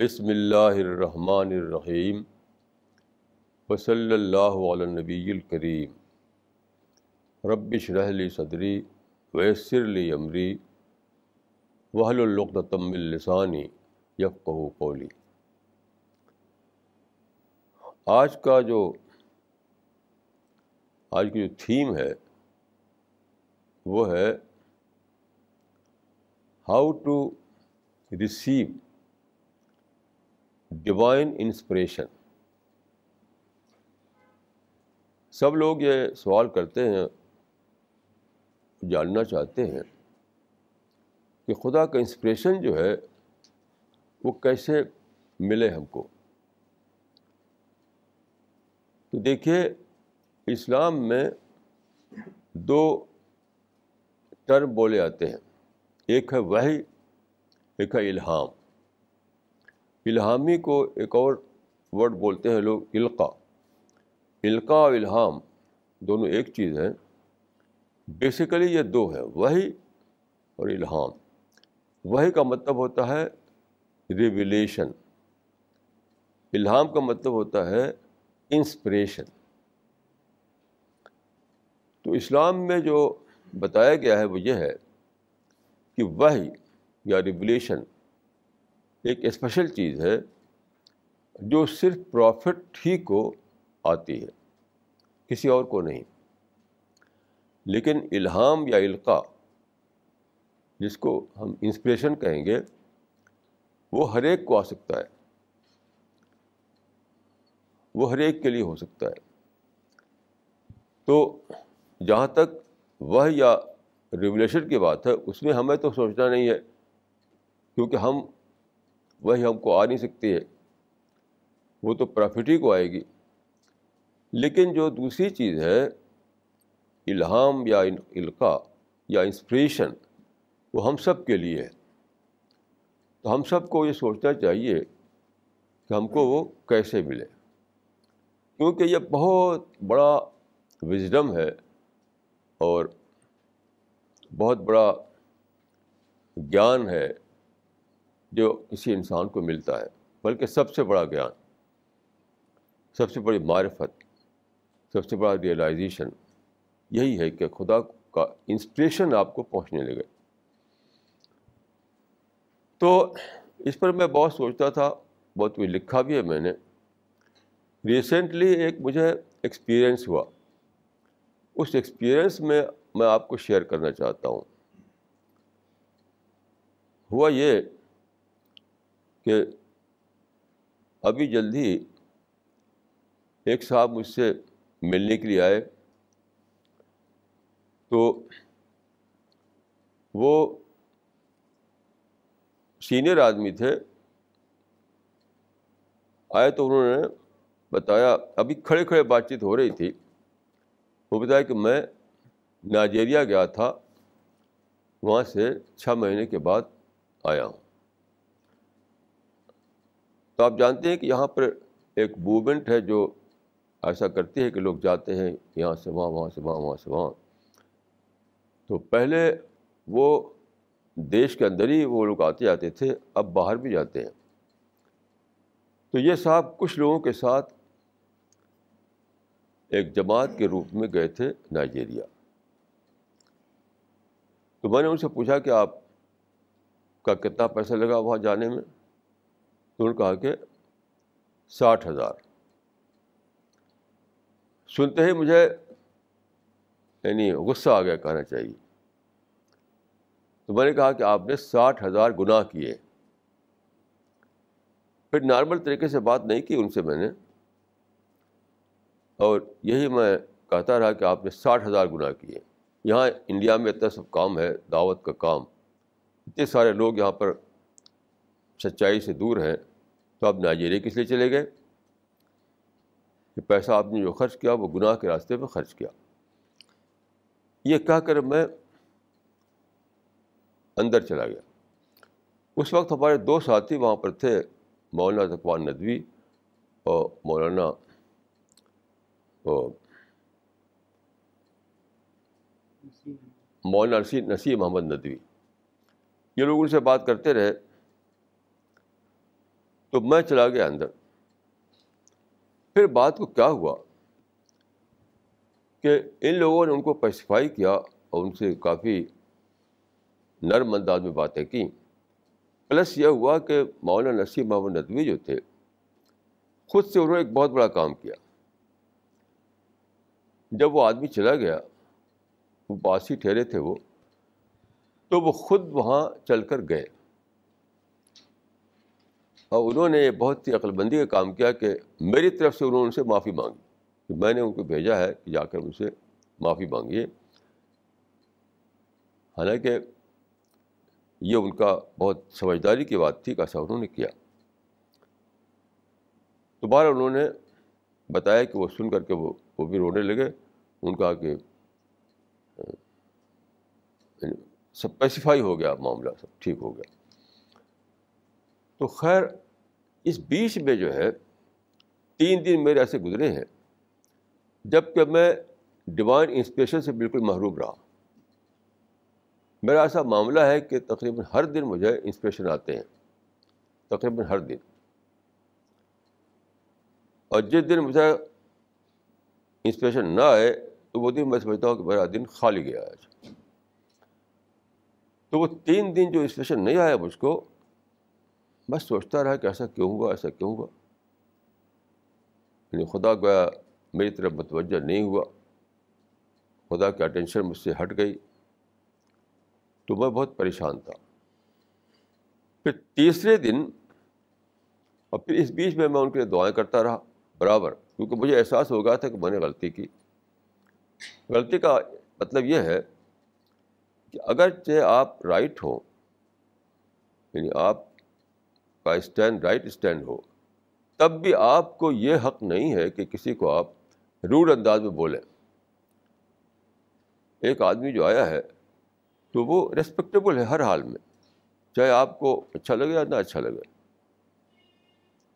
بسم اللہ الرحمن الرحیم وصلی اللہ علی نبی الکریم. ربش رحلی صدری ویسر لی عمری وحل القتم السانی یفقہ قولی. آج کا جو آج کی جو تھیم ہے وہ ہے how to receive divine inspiration سب لوگ یہ سوال کرتے ہیں، جاننا چاہتے ہیں کہ خدا کا انسپریشن جو ہے، وہ کیسے ملے ہم کو؟ تو دیکھیے، اسلام میں دو ٹرم بولے آتے ہیں۔ ایک ہے وہی ایک ہے الہام۔ الہامی کو ایک اور ورڈ بولتے ہیں لوگ القا۔ القا اور الہام دونوں ایک چیز ہیں۔ بیسیکلی یہ دو ہیں وہی اور الہام۔ وہی کا مطلب ہوتا ہے ریویلیشن الہام کا مطلب ہوتا ہے انسپریشن تو اسلام میں جو بتایا گیا ہے وہ یہ ہے کہ وہی یا ریولیشن ایک اسپیشل چیز ہے جو صرف پروفٹ ہی کو آتی ہے، کسی اور کو نہیں۔ لیکن الہام یا القاع جس کو ہم انسپریشن کہیں گے، وہ ہر ایک کو آ سکتا ہے۔ وہ ہر ایک کے لیے ہو سکتا ہے۔ تو جہاں تک وہ یا ریولیشن کی بات ہے، اس میں ہمیں تو سوچنا نہیں ہے، کیونکہ ہم وہی ہم کو آ نہیں سکتی ہے۔ وہ تو پرافٹ ہی کو آئے گی۔ لیکن جو دوسری چیز ہے، الہام یا القاع یا انسپریشن وہ ہم سب کے لیے ہے۔ تو ہم سب کو یہ سوچنا چاہیے کہ ہم کو وہ کیسے ملے۔ کیونکہ یہ بہت بڑا وزڈم ہے اور بہت بڑا گیان ہے۔ جو کسی انسان کو ملتا ہے، بلکہ سب سے بڑا گیان، سب سے بڑی معرفت، سب سے بڑا ریئلائزیشن یہی ہے کہ خدا کا انسپریشن آپ کو پہنچنے لگے۔ تو اس پر میں بہت سوچتا تھا، بہت کچھ لکھا بھی ہے میں نے۔ ریسنٹلی ایک مجھے ایکسپیرئنس ہوا۔ اس ایکسپیرئنس میں میں آپ کو شیئر کرنا چاہتا ہوں۔ ہوا یہ کہ ابھی جلدی ایک صاحب مجھ سے ملنے کے لیے آئے۔ تو وہ سینئر آدمی تھے۔ آئے تو انہوں نے بتایا، ابھی کھڑے کھڑے بات چیت ہو رہی تھی۔ وہ بتایا کہ میں نائجیریا گیا تھا، وہاں سے چھ مہینے کے بعد آیا ہوں۔ تو آپ جانتے ہیں کہ یہاں پر ایک موومنٹ ہے جو ایسا کرتی ہے کہ لوگ جاتے ہیں یہاں سے وہاں وہاں سے وہاں وہاں سے وہاں۔ تو پہلے وہ دیش کے اندر ہی وہ لوگ آتے جاتے تھے، اب باہر بھی جاتے ہیں۔ تو یہ صاحب کچھ لوگوں کے ساتھ ایک جماعت کے روپ میں گئے تھے نائجیریا۔ تو میں نے ان سے پوچھا کہ آپ کا کتنا پیسہ لگا وہاں جانے میں؟ تو انہوں نے کہا کہ ساٹھ ہزار۔ سنتے ہی مجھے یعنی غصہ آ گیا کہنا چاہیے۔ تو میں نے کہا کہ آپ نے ساٹھ ہزار گناہ کیے۔ پھر نارمل طریقے سے بات نہیں کی ان سے میں نے۔ اور یہی میں کہتا رہا کہ آپ نے ساٹھ ہزار گناہ کیے۔ یہاں انڈیا میں اتنا سب کام ہے، دعوت کا کام۔ اتنے سارے لوگ یہاں پر سچائی سے دور ہیں۔ تو آپ نائجیریا کس لیے چلے گئے؟ کہ پیسہ آپ نے جو خرچ کیا وہ گناہ کے راستے پہ خرچ کیا۔ یہ کہہ کر میں اندر چلا گیا۔ اس وقت ہمارے دو ساتھی وہاں پر تھے، مولانا تقوان ندوی اور مولانا مولانا نسیم نسیم محمد ندوی۔ یہ لوگ ان سے بات کرتے رہے۔ تو میں چلا گیا اندر۔ پھر بات کو کیا ہوا؟ کہ ان لوگوں نے ان کو پیسیفائی کیا اور ان سے کافی نرم انداز میں باتیں کیں پلس یہ ہوا کہ مولانا نصیب محمد ندوی جو تھے، خود سے انہوں نے ایک بہت بڑا کام کیا۔ جب وہ آدمی چلا گیا، وہ باسی ٹھہرے تھے وہ، تو وہ خود وہاں چل کر گئے۔ اور انہوں نے بہت سی عقل بندی کا کام کیا کہ میری طرف سے انہوں نے ان سے معافی مانگی کہ میں نے ان کو بھیجا ہے کہ جا کر ان سے معافی مانگیے۔ حالانکہ یہ ان کا بہت سمجھداری کی بات تھی کہ ایسا انہوں نے کیا۔ دوبارہ انہوں نے بتایا کہ وہ سن کر کے وہ وہ بھی رونے لگے۔ ان کا کہ یعنی سب اسپیسیفائی ہو گیا معاملہ، سب ٹھیک ہو گیا۔ تو خیر، اس بیچ میں جو ہے، تین دن میرے ایسے گزرے ہیں، جبکہ میں ڈیوائن انسپریشن سے بالکل محروم رہا۔ میرا ایسا معاملہ ہے کہ تقریباً ہر دن مجھے انسپریشن آتے ہیں۔ تقریباً ہر دن۔ اور جس دن مجھے انسپریشن نہ آئے، تو وہ دن میں سمجھتا ہوں کہ میرا دن خالی گیا آج۔ تو وہ تین دن جو انسپریشن نہیں آیا مجھ کو میں سوچتا رہا کہ ایسا کیوں ہوا، ایسا کیوں ہوا؟ یعنی خدا گویا میری طرف متوجہ نہیں ہوا۔ خدا کی اٹینشن مجھ سے ہٹ گئی۔ تو میں بہت پریشان تھا۔ پھر تیسرے دن اور پھر اس بیچ میں میں ان کے لیے دعائیں کرتا رہا۔ برابر، کیونکہ مجھے احساس ہو گیا تھا کہ میں نے غلطی کی۔ غلطی کا مطلب یہ ہے کہ اگرچہ آپ رائٹ ہو یعنی آپ کا اسٹینڈ، رائٹ اسٹینڈ ہو، تب بھی آپ کو یہ حق نہیں ہے کہ کسی کو آپ روڈ انداز میں بولیں۔ ایک آدمی جو آیا ہے تو وہ ریسپیکٹیبل ہے ہر حال میں، چاہے آپ کو اچھا لگے یا نہ اچھا لگے۔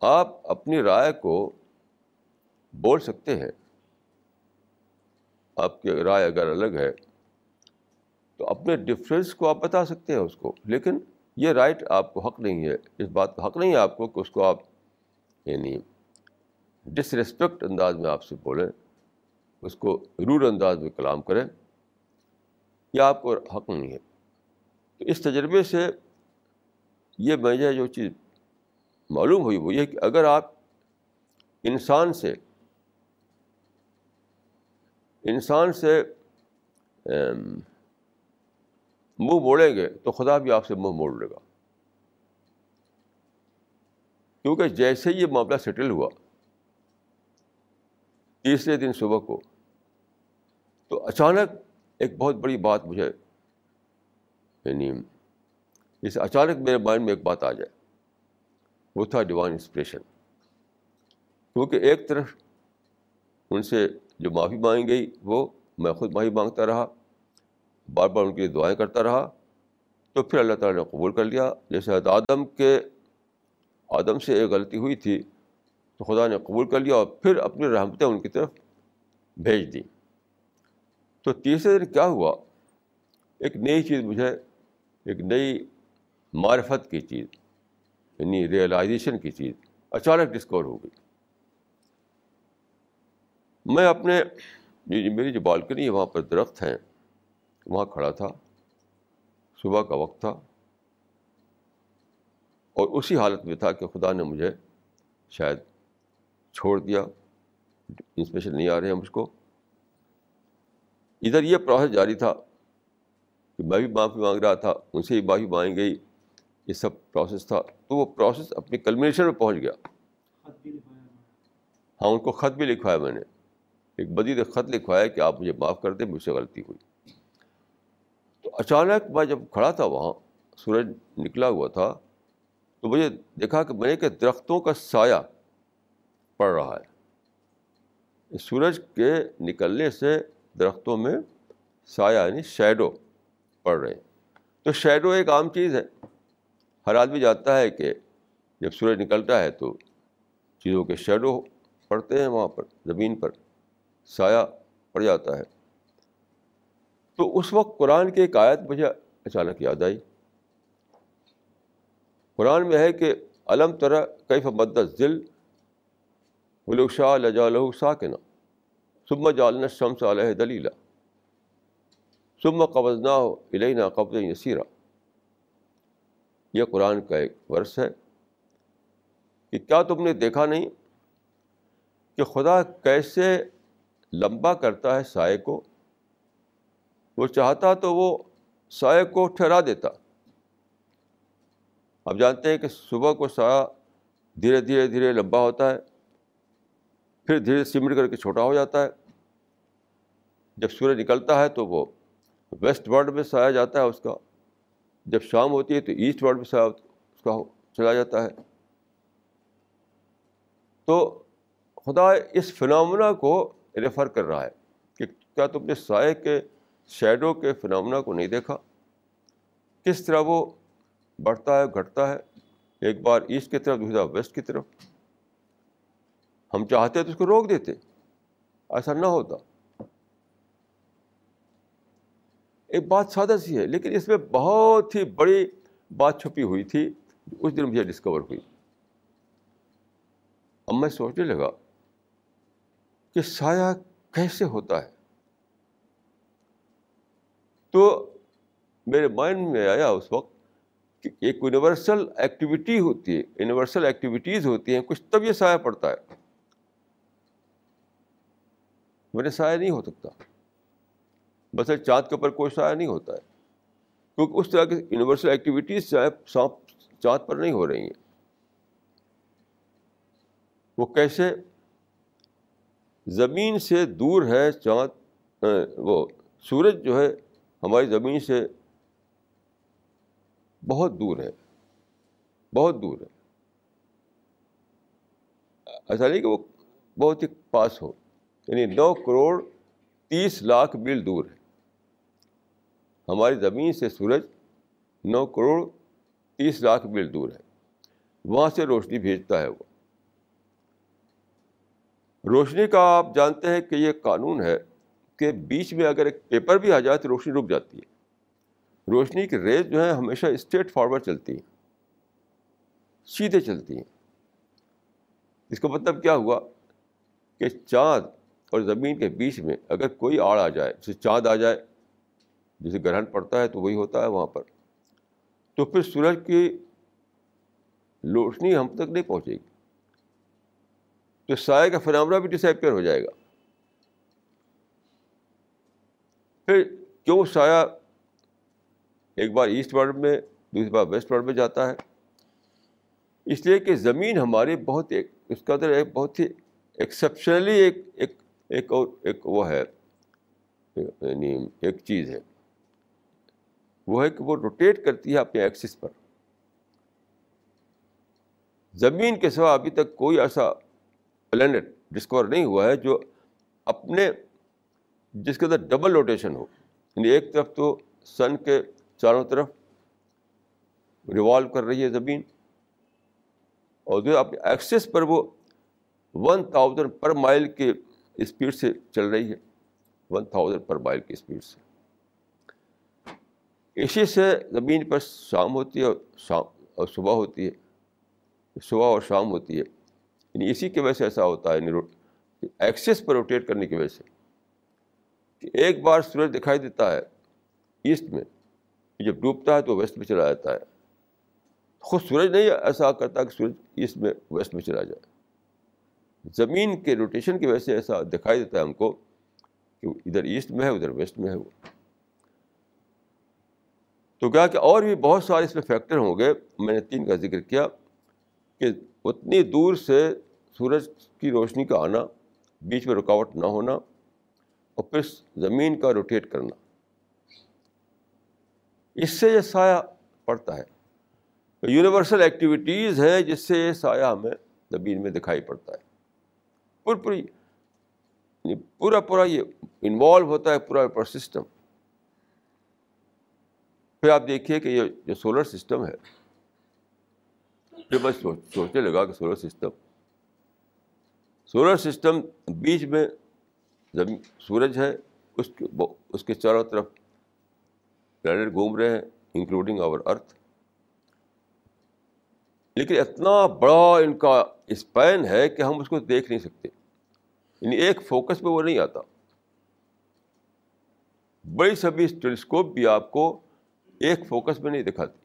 آپ اپنی رائے کو بول سکتے ہیں۔ آپ کی رائے اگر الگ ہے تو اپنے ڈفرینس کو آپ بتا سکتے ہیں اس کو، لیکن یہ رائٹ آپ کو حق نہیں ہے۔ اس بات کا حق نہیں ہے آپ کو کہ اس کو آپ یعنی ڈس ریسپیکٹ انداز میں آپ سے بولیں، اس کو روڈ انداز میں کلام کریں، یہ آپ کو حق نہیں ہے۔ تو اس تجربے سے یہ مجھے جو چیز معلوم ہوئی، وہ یہ کہ اگر آپ انسان سے انسان سے منہ موڑیں گے تو خدا بھی آپ سے منہ موڑ لے گا۔ کیونکہ جیسے یہ معاملہ سیٹل ہوا، تیسرے دن صبح کو، تو اچانک ایک بہت بڑی بات مجھے یعنی جیسے اچانک میرے مائنڈ میں ایک بات آ جائے۔ وہ تھا ڈیوائن انسپریشن کیونکہ ایک طرف ان سے جو معافی مانگی گئی، وہ میں خود معافی مانگتا رہا۔ بار بار ان کے لیے دعائیں کرتا رہا۔ تو پھر اللہ تعالیٰ نے قبول کر لیا۔ جیسے آدم کے آدم سے ایک غلطی ہوئی تھی، تو خدا نے قبول کر لیا اور پھر اپنی رحمتیں ان کی طرف بھیج دیں۔ تو تیسرے دن کیا ہوا؟ ایک نئی چیز مجھے، ایک نئی معرفت کی چیز یعنی ریئلائزیشن کی چیز اچانک ڈسکور ہو گئی۔ میں اپنے جی، جی، میری جو بالکنی ہے، وہاں پر درخت ہیں۔ وہاں کھڑا تھا صبح کا وقت تھا اور اسی حالت میں تھا کہ خدا نے مجھے شاید چھوڑ دیا انسپریشن نہیں آ رہے ہیں مجھ کو ادھر یہ پروسیس جاری تھا کہ میں بھی معافی مانگ رہا تھا ان سے بھی معافی مانگ گئی یہ سب پروسیس تھا تو وہ پروسیس اپنی کلمنیشن میں پہنچ گیا ہاں ان کو خط بھی لکھوایا میں نے ایک بدید خط لکھوایا کہ آپ مجھے معاف کر دیں مجھ سے غلطی ہوئی اچانک میں جب کھڑا تھا وہاں، سورج نکلا ہوا تھا، تو مجھے دیکھا کہ میں کہ درختوں کا سایہ پڑ رہا ہے۔ سورج کے نکلنے سے درختوں میں سایہ یعنی شیڈو پڑ رہے۔ ہیں تو شیڈو ایک عام چیز ہے۔ ہر آدمی جانتا ہے کہ جب سورج نکلتا ہے تو چیزوں کے شیڈو پڑتے ہیں وہاں پر، زمین پر، سایہ پڑ جاتا ہے۔ تو اس وقت قرآن کی ایک آیت مجھے اچانک یاد آئی۔ قرآن میں ہے کہ علم طرح کئی مدت ذل ولو شاہ لجا لہو ساکنا سم جالن شمس علیہ دلیلہ سم قبض ہو علیہ قبض یسیرہ یہ قرآن کا ایک ورث ہے کہ کیا تم نے دیکھا نہیں کہ خدا کیسے لمبا کرتا ہے سائے کو؟ وہ چاہتا تو وہ سائے کو ٹھہرا دیتا۔ آپ جانتے ہیں کہ صبح کو سایہ دھیرے دھیرے دھیرے لمبا ہوتا ہے، پھر دھیرے سمٹ کر کے چھوٹا ہو جاتا ہے۔ جب سورج نکلتا ہے تو وہ ویسٹ ورڈ میں سایہ جاتا ہے، اس کا جب شام ہوتی ہے تو ایسٹ ورڈ میں سایہ اس کا چلا جاتا ہے۔ تو خدا اس فنامنا کو ریفر کر رہا ہے کہ کیا تم نے سائے کے شیڈو کے فنامنا کو نہیں دیکھا۔ کس طرح وہ بڑھتا ہے، گھٹتا ہے؟ ایک بار ایسٹ کی طرف، دوسری بار ویسٹ کی طرف۔ ہم چاہتے تو اس کو روک دیتے، ایسا نہ ہوتا۔ ایک بات سادہ سی ہے، لیکن اس میں بہت ہی بڑی بات چھپی ہوئی تھی اس دن مجھے ڈسکور ہوئی۔ اب میں سوچنے لگا کہ سایہ کیسے ہوتا ہے؟ تو میرے مائنڈ میں آیا اس وقت کہ ایک یونیورسل ایکٹیویٹی ہوتی ہے یونیورسل ایکٹیویٹیز ہوتی ہیں، کچھ تب یہ سایہ پڑتا ہے۔ میرے سایہ نہیں ہو سکتا۔ بس چاند کے اوپر کوئی سایہ نہیں ہوتا ہے۔ کیونکہ اس طرح کی یونیورسل ایکٹیویٹیز سانپ، چاند پر نہیں ہو رہی ہیں۔ وہ کیسے؟ زمین سے دور ہے، چاند، وہ سورج جو ہے ہماری زمین سے بہت دور ہے، بہت دور ہے۔ ایسا نہیں کہ وہ بہت ہی پاس ہو یعنی نو کروڑ تیس لاکھ میل دور ہے۔ ہماری زمین سے سورج نو کروڑ تیس لاکھ میل دور ہے۔ وہاں سے روشنی بھیجتا ہے وہ۔ روشنی کا آپ جانتے ہیں کہ یہ قانون ہے۔ کہ بیچ میں اگر ایک پیپر بھی آ جائے تو روشنی رک جاتی ہے۔ روشنی کی ریز جو ہے ہمیشہ اسٹریٹ فارورڈ چلتی ہیں سیدھے چلتی ہیں اس کا مطلب کیا ہوا کہ چاند اور زمین کے بیچ میں اگر کوئی آڑ آ جائے، جیسے چاند آ جائے، جسے گرہن پڑتا ہے تو وہی ہوتا ہے وہاں پر۔ تو پھر سورج کی روشنی ہم تک نہیں پہنچے گی۔ تو سائے کا فنامنا بھی ڈسپیئر ہو جائے گا۔ پھر کیوں سایہ ایک بار ایسٹ ورڈ میں، دوسری بار ویسٹ ورڈ میں جاتا ہے۔ اس لیے کہ زمین ہماری بہت ایک، اس کا اندر ایک بہت ہی ایکسیپشنلی ایک ایک ایک اور، ایک وہ ہے یعنی ایک چیز ہے۔ وہ ہے کہ وہ روٹیٹ کرتی ہے اپنے ایکسس پر۔ زمین کے سوا ابھی تک کوئی ایسا پلانٹ ڈسکور نہیں ہوا ہے جو اپنے جس کے اندر ڈبل روٹیشن ہو۔ یعنی ایک طرف تو سن کے چاروں طرف ریوالو کر رہی ہے زمین، اور جو اپنے ایکسیس پر وہ ون تھاؤزینڈ پر مائل کے اسپیڈ سے چل رہی ہے۔ ون تھاؤزینڈ پر مائل کی اسپیڈ سے۔ اسی سے زمین پر شام ہوتی ہے اور شام اور صبح ہوتی ہے۔ صبح اور شام ہوتی ہے۔ یعنی اسی کی وجہ سے ایسا ہوتا ہے یعنی ایکسیس پر روٹیٹ کرنے کی وجہ سے۔ کہ ایک بار سورج دکھائی دیتا ہے، ایسٹ میں، جب ڈوبتا ہے تو ویسٹ میں چلا جاتا ہے۔ خود سورج نہیں ایسا کرتا کہ سورج ایسٹ میں، ویسٹ میں چلا جائے۔ زمین کے روٹیشن کی وجہ سے ایسا دکھائی دیتا ہے ہم کو کہ ادھر ایسٹ میں ہے، ادھر ویسٹ میں ہے وہ۔ تو کیا کہ اور بھی بہت سارے اس میں فیکٹر ہوں گے۔ میں نے تین کا ذکر کیا کہ اتنی دور سے سورج کی روشنی کا آنا، بیچ میں رکاوٹ نہ ہونا اور پھر زمین کا روٹیٹ کرنا۔ اس سے یہ سایہ پڑتا ہے۔ یونیورسل ایکٹیویٹیز ہیں جس سے یہ سایہ ہمیں زمین میں دکھائی پڑتا ہے۔ پوری پوری یعنی پورا پورا یہ انوالو ہوتا ہے پورا پورا سسٹم پھر آپ دیکھیے کہ یہ جو سولر سسٹم ہے پھر میں سوچنے لگا کہ سولر سسٹم سولر سسٹم بیچ میں زمین، سورج ہے، اس کے اس کے چاروں طرف پلانٹ گھوم رہے ہیں انکلوڈنگ آور ارتھ لیکن اتنا بڑا ان کا اسپین ہے کہ ہم اس کو دیکھ نہیں سکتے۔ یعنی ایک فوکس پہ وہ نہیں آتا۔ بڑی سبھی ٹیلیسکوپ بھی آپ کو ایک فوکس میں نہیں دکھاتی۔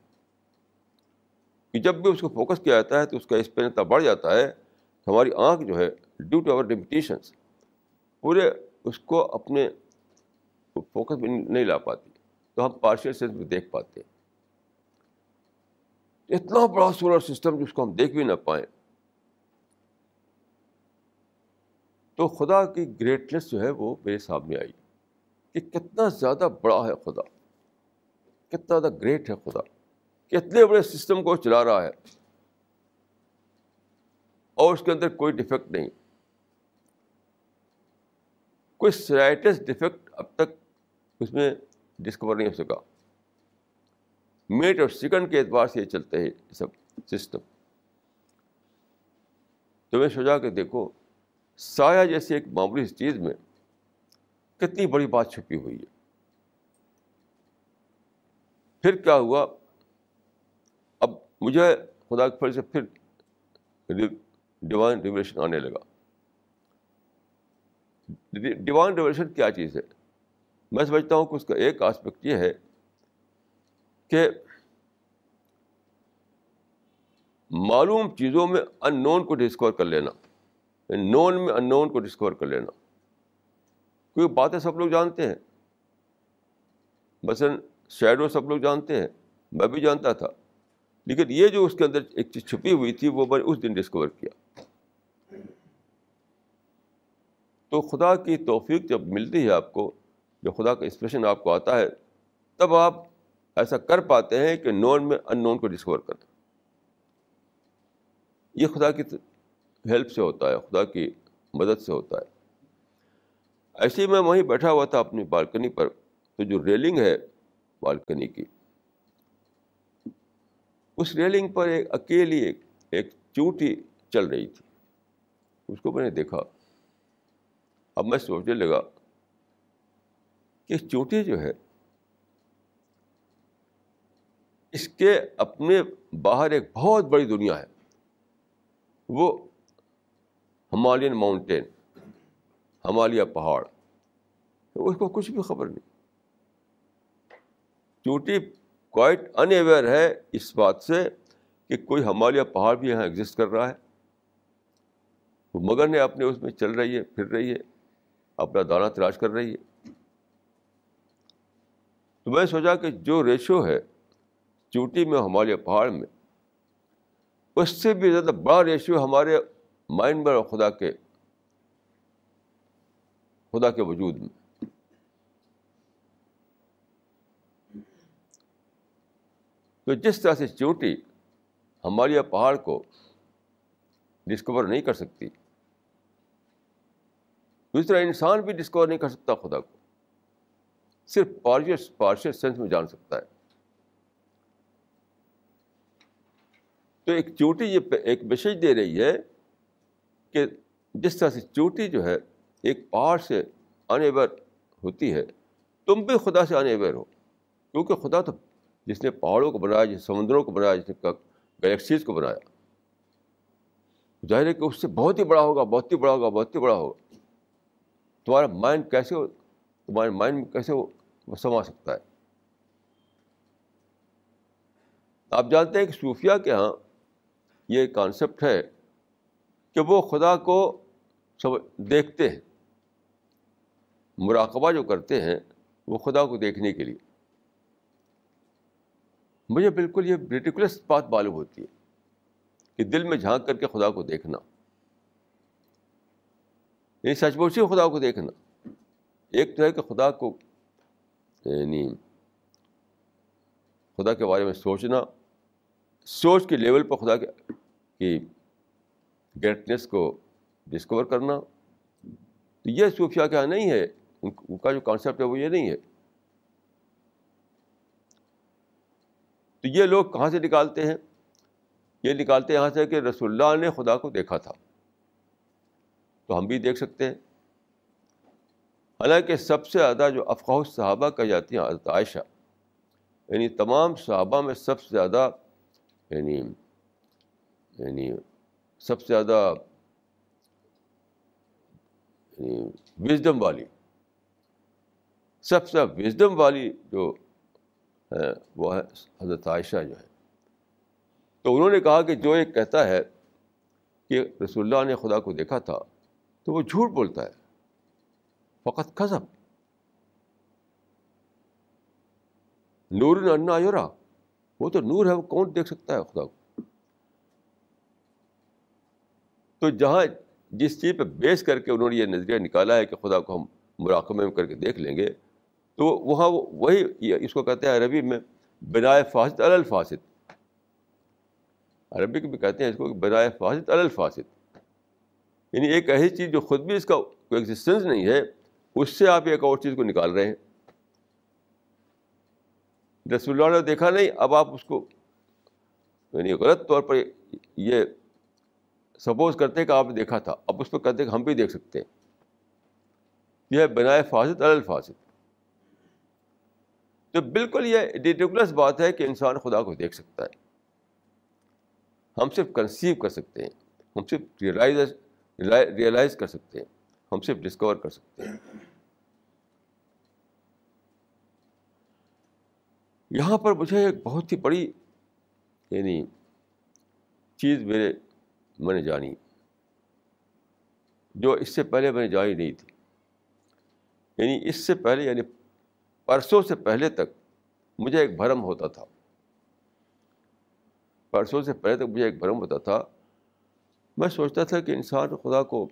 کہ جب بھی اس کو فوکس کیا جاتا ہے تو اس کا اسپین اتنا بڑھ جاتا ہے، ہماری آنکھ جو ہے ڈیو ٹو اوور ڈیمیٹیشنس پورے اس کو اپنے فوکس میں نہیں لا پاتی، تو ہم پارشل سینس میں دیکھ پاتے۔ ہیں اتنا بڑا سولر سسٹم جس کو ہم دیکھ بھی نہ پائیں۔ تو خدا کی گریٹنیس جو ہے وہ میرے سامنے آئی۔ کہ کتنا زیادہ بڑا ہے خدا۔ کتنا زیادہ گریٹ ہے خدا۔ کتنے بڑے سسٹم کو چلا رہا ہے۔ اور اس کے اندر کوئی ڈیفیکٹ نہیں۔ کوئی سلائٹس ڈیفیکٹ اب تک اس میں ڈسکور نہیں ہو سکا۔ منٹ اور سیکنڈ کے اعتبار سے یہ چلتے ہیں یہ سب سسٹم تو میں سوچا کہ دیکھو، سایہ جیسی ایک معمولی چیز میں کتنی بڑی بات چھپی ہوئی ہے۔ پھر کیا ہوا؟ اب مجھے خدا کے فل سے پھر ڈیوائن ریولیشن آنے لگا۔ ڈیوائن ریولیشن کیا چیز ہے؟ میں سمجھتا ہوں کہ اس کا ایک آسپیکٹ یہ ہے کہ معلوم چیزوں میں ان نون کو ڈسکور کر لینا نون میں ان نون کو ڈسکور کر لینا۔ کیونکہ باتیں سب لوگ جانتے ہیں۔ مثلاً شیڈو سب لوگ جانتے ہیں، میں بھی جانتا تھا۔ لیکن یہ جو اس کے اندر ایک چیز چھپی ہوئی تھی، وہ میں نے اس دن ڈسکور کیا۔ تو خدا کی توفیق جب ملتی ہے آپ کو جو خدا کا اسپریشن آپ کو آتا ہے، تب آپ ایسا کر پاتے ہیں کہ نون میں ان نون کو ڈسکور کرنا یہ خدا کی ہیلپ سے ہوتا ہے، خدا کی مدد سے ہوتا ہے۔ ایسے ہی میں وہیں بیٹھا ہوا تھا اپنی بالکنی پر، تو جو ریلنگ ہے بالکنی کی، اس ریلنگ پر ایک اکیلی ایک ایک چوٹی چل رہی تھی۔ اس کو میں نے دیکھا۔ اب میں سوچنے لگا کہ چوٹی جو ہے، اس کے اپنے باہر ایک بہت بڑی دنیا ہے، وہ ہمالین ماؤنٹین ہمالیہ پہاڑ اس کو کچھ بھی خبر نہیں۔ چوٹی کوائٹ ان اویئر ہے اس بات سے کہ کوئی ہمالیہ پہاڑ بھی یہاں ایگزسٹ کر رہا ہے۔ وہ مگر نے اپنے اس میں چل رہی ہے، پھر رہی ہے۔ اپنا دانہ تلاش کر رہی ہے۔ تو میں سوچا کہ جو ریشو ہے، چوٹی میں، ہمالیہ پہاڑ میں، اس سے بھی زیادہ بڑا ریشو ہمارے مائنڈ میں اور خدا کے خدا کے وجود میں۔ تو جس طرح سے چوٹی ہمالیہ پہاڑ کو ڈسکور نہیں کر سکتی اس طرح انسان بھی ڈسکور نہیں کر سکتا خدا کو۔ صرف پارشل پارشل سینس میں جان سکتا ہے۔ تو ایک چوٹی یہ ایک میسج دے رہی ہے کہ جس طرح سے چوٹی جو ہے ایک پہاڑ سے انیور ہوتی ہے، تم بھی خدا سے انیور ہو۔ کیونکہ خدا تو جس نے پہاڑوں کو بنایا، جس سمندروں کو بنایا، جس نے گلیکسیز کو بنایا۔ ظاہر ہے کہ اس سے بہت ہی بڑا ہوگا، بہت ہی بڑا ہوگا، بہت ہی بڑا ہوگا۔ تمہارا مائنڈ کیسے ہو تمہارے مائنڈ میں کیسے وہ سما سکتا ہے؟ آپ جانتے ہیں کہ صوفیہ کے یہاں یہ کانسیپٹ ہے کہ وہ خدا کو سب دیکھتے ہیں۔ مراقبہ جو کرتے ہیں وہ خدا کو دیکھنے کے لیے۔ مجھے بالکل یہ ریٹیکولس بات معلوم ہوتی ہے کہ دل میں جھانک کر کے خدا کو دیکھنا۔ یعنی سچ بوچھی خدا کو دیکھنا۔ ایک تو ہے کہ خدا کو یعنی خدا کے بارے میں سوچنا، سوچ کے لیول پر خدا کی گریٹنیس کو ڈسکور کرنا۔ تو یہ صوفیہ کیا نہیں ہے، ان کا جو کانسیپٹ ہے وہ یہ نہیں ہے۔ تو یہ لوگ کہاں سے نکالتے ہیں؟ یہ نکالتے ہیں یہاں سے کہ رسول اللہ نے خدا کو دیکھا تھا۔ تو ہم بھی دیکھ سکتے ہیں۔ حالانکہ سب سے زیادہ جو افقاہ صحابہ کہی جاتی ہیں، حضرت عائشہ یعنی تمام صحابہ میں سب سے زیادہ یعنی یعنی سب سے زیادہ یعنی وزڈم والی، سب سے وزڈم والی جو ہے، وہ ہے حضرت عائشہ جو ہے۔ تو انہوں نے کہا کہ جو ایک کہتا ہے کہ رسول اللہ نے خدا کو دیکھا تھا تو وہ جھوٹ بولتا ہے۔ فقط کھزب نور انا یورا وہ تو نور ہے، وہ کون دیکھ سکتا ہے؟ خدا کو۔ تو جہاں جس چیز پہ بیس کر کے انہوں نے یہ نظریہ نکالا ہے کہ خدا کو ہم مراقبے میں کر کے دیکھ لیں گے، تو وہاں وہی اس کو کہتے ہیں عربی میں بنائے فاسد الفاسد۔ عربی بھی کہتے ہیں اس کو بنائے فاسد الفاسد۔ یعنی ایک ایسی چیز جو خود بھی اس کا کوئی ایگزسٹنس نہیں ہے، اس سے آپ ایک اور چیز کو نکال رہے ہیں۔ رسول اللہ نے دیکھا نہیں، اب آپ اس کو یعنی غلط طور پر یہ سپوز کرتے کہ آپ نے دیکھا تھا، اب اس پہ کہتے کہ ہم بھی دیکھ سکتے ہیں۔ یہ بنائے فاسد الفاسد۔ تو بالکل یہ ریڈیکولس بات ہے کہ انسان خدا کو دیکھ سکتا ہے۔ ہم صرف کنسیو کر سکتے ہیں، ہم صرف ریئلائز ریئلائز کر سکتے ہیں۔ ہم صرف ڈسکور کر سکتے ہیں۔ یہاں پر مجھے ایک بہت ہی بڑی یعنی چیز میرے میں نے جانی۔ جو اس سے پہلے میں نے جانی نہیں تھی۔ یعنی اس سے پہلے یعنی پرسوں سے پہلے تک مجھے ایک بھرم ہوتا تھا۔ پرسوں سے پہلے تک مجھے ایک بھرم ہوتا تھا۔ میں سوچتا تھا کہ انسان خدا کو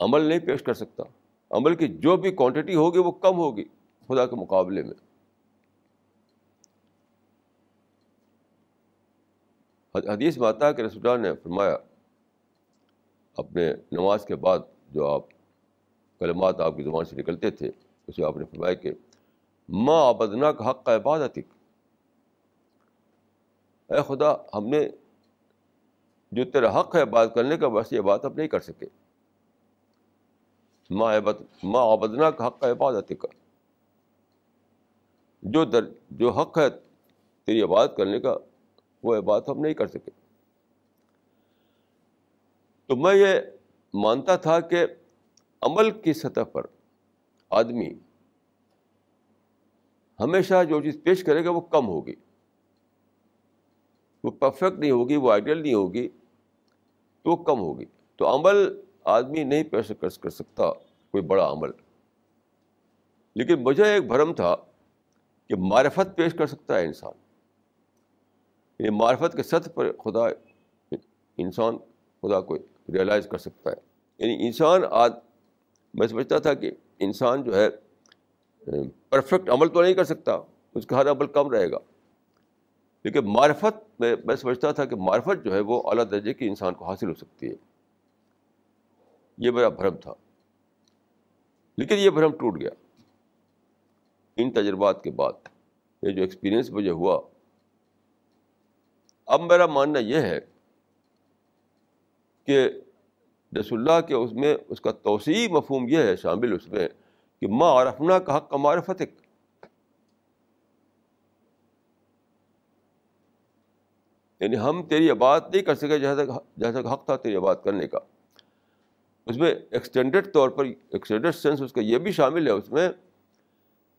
عمل نہیں پیش کر سکتا۔ عمل کی جو بھی کوانٹٹی ہوگی وہ کم ہوگی خدا کے مقابلے میں۔ حدیث میں آتا ہے کہ رسول نے فرمایا، اپنے نماز کے بعد جو آپ کلمات آپ کی زبان سے نکلتے تھے، اسے آپ نے فرمایا کہ ماں آبدنا کا حق کا عبادت اے خدا، ہم نے جو تیرا حق ہے بات کرنے کا، بس یہ بات اب نہیں کر سکے۔ ماں عبد ماں آبدنا کا حق کا عبادت کا جو در جو حق ہے تیری عبادت کرنے کا، وہ بات ہم نہیں کر سکے۔ تو میں یہ مانتا تھا کہ عمل کی سطح پر آدمی ہمیشہ جو چیز پیش کرے گا وہ کم ہوگی۔ وہ پرفیکٹ نہیں ہوگی، وہ آئیڈیل نہیں ہوگی، تو وہ کم ہوگی۔ تو عمل آدمی نہیں پیش کر سکتا، کوئی بڑا عمل۔ لیکن مجھے ایک بھرم تھا کہ معرفت پیش کر سکتا ہے انسان۔ یہ معرفت کے سطح پر خدا، انسان، خدا کو ریئلائز کر سکتا ہے۔ یعنی انسان آج میں سمجھتا تھا کہ انسان جو ہے پرفیکٹ عمل تو نہیں کر سکتا، اس کا ہر عمل کم رہے گا۔ لیکن معرفت، میں میں سمجھتا تھا کہ معرفت جو ہے وہ اعلیٰ درجے کی انسان کو حاصل ہو سکتی ہے۔ یہ میرا بھرم تھا۔ لیکن یہ بھرم ٹوٹ گیا۔ ان تجربات کے بعد یہ جو ایکسپیرئنس مجھے ہوا، اب میرا ماننا یہ ہے کہ رسول اللہ کے اس میں اس کا توسیع مفہوم یہ ہے، شامل اس میں کہ ماں عرفنا کا حق، کا یعنی ہم تیری بات نہیں کر سکے جہاں تک جہاں تک حق تھا تیری بات کرنے کا۔ اس میں ایکسٹینڈیڈ طور پر ایکسٹینڈیڈ سینس اس کا یہ بھی شامل ہے اس میں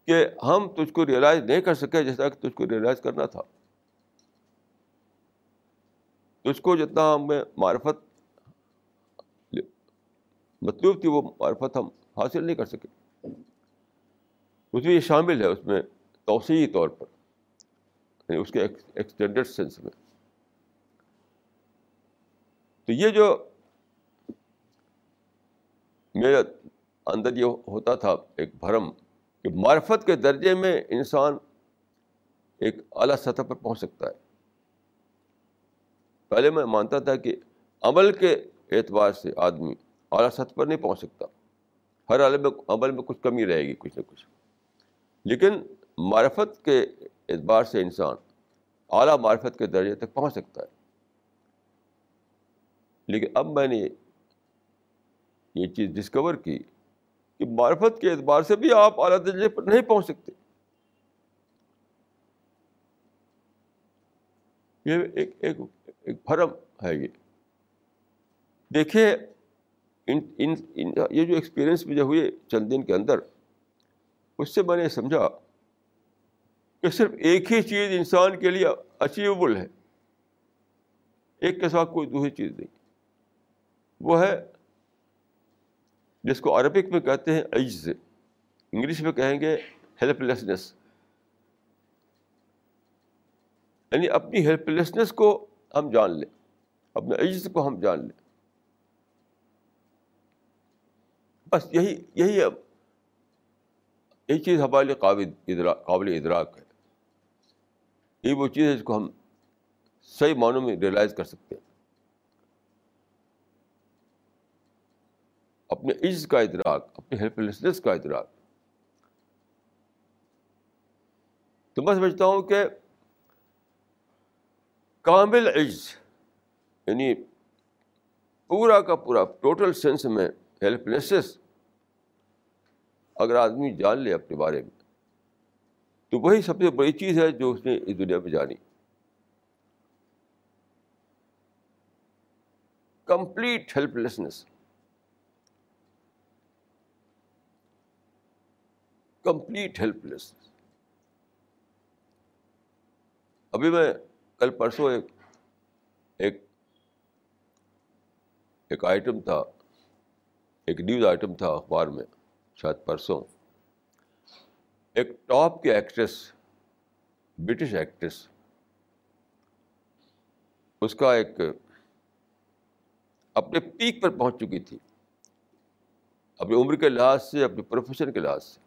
کہ ہم تجھ کو ریئلائز نہیں کر سکے جیسا کہ تجھ کو ریئلائز کرنا تھا۔ تجھ کو جتنا ہمیں معرفت مطلوب تھی وہ معرفت ہم حاصل نہیں کر سکے۔ اس میں یہ شامل ہے اس میں توسیعی طور پر یعنی اس کے ایکسٹینڈیڈ سینس میں۔ تو یہ جو میرے اندر یہ ہوتا تھا ایک بھرم کہ معرفت کے درجے میں انسان ایک اعلیٰ سطح پر پہنچ سکتا ہے۔ پہلے میں مانتا تھا کہ عمل کے اعتبار سے آدمی اعلیٰ سطح پر نہیں پہنچ سکتا۔ ہر عالم عمل میں کچھ کمی رہے گی، کچھ نہ کچھ۔ لیکن معرفت کے اعتبار سے انسان اعلیٰ معرفت کے درجے تک پہنچ سکتا ہے۔ لیکن اب میں نے یہ چیز ڈسکور کی کہ معرفت کے اعتبار سے بھی آپ اعلیٰ درجے پر نہیں پہنچ سکتے۔ یہ ایک ایک ایک بھرم ہے یہ۔ دیکھیے، ان ان یہ جو ایکسپیرئنس مجھے ہوئے چند دن کے اندر، اس سے میں نے سمجھا کہ صرف ایک ہی چیز انسان کے لیے اچیویبل ہے۔ ایک کے ساتھ کوئی دوسری چیز نہیں۔ وہ ہے جس کو عربک میں کہتے ہیں عجز، انگلش میں کہیں گے ہیلپ لیسنیس یعنی اپنی ہیلپ لیسنیس کو ہم جان لیں، اپنے عجز کو ہم جان لیں۔ بس یہی یہی اب، یہی چیز ہمارے لیے قابل ادراک قابل ادراک ہے۔ یہ وہ چیز ہے جس کو ہم صحیح معنوں میں ریئلائز کر سکتے ہیں۔ اپنے عز کا ادراک اپنے ہیلپ لیسنس کا ادراک۔ تو میں سمجھتا ہوں کہ کامل عز یعنی پورا کا پورا ٹوٹل سینس میں ہیلپ لیسنس اگر آدمی جان لے اپنے بارے میں، تو وہی سب سے بڑی چیز ہے جو اس نے اس دنیا میں جانی۔ Complete helplessness complete helplessness ابھی میں کل پرسوں ایک ایک ایک آئٹم تھا، ایک نیوز آئٹم تھا اخبار میں، شاید پرسوں۔ ایک ٹاپ کی ایکٹریس برٹش ایکٹریس اس کا ایک اپنے پیک پر پہنچ چکی تھی، اپنی عمر کے لحاظ سے اپنے پروفیشن کے لحاظ سے۔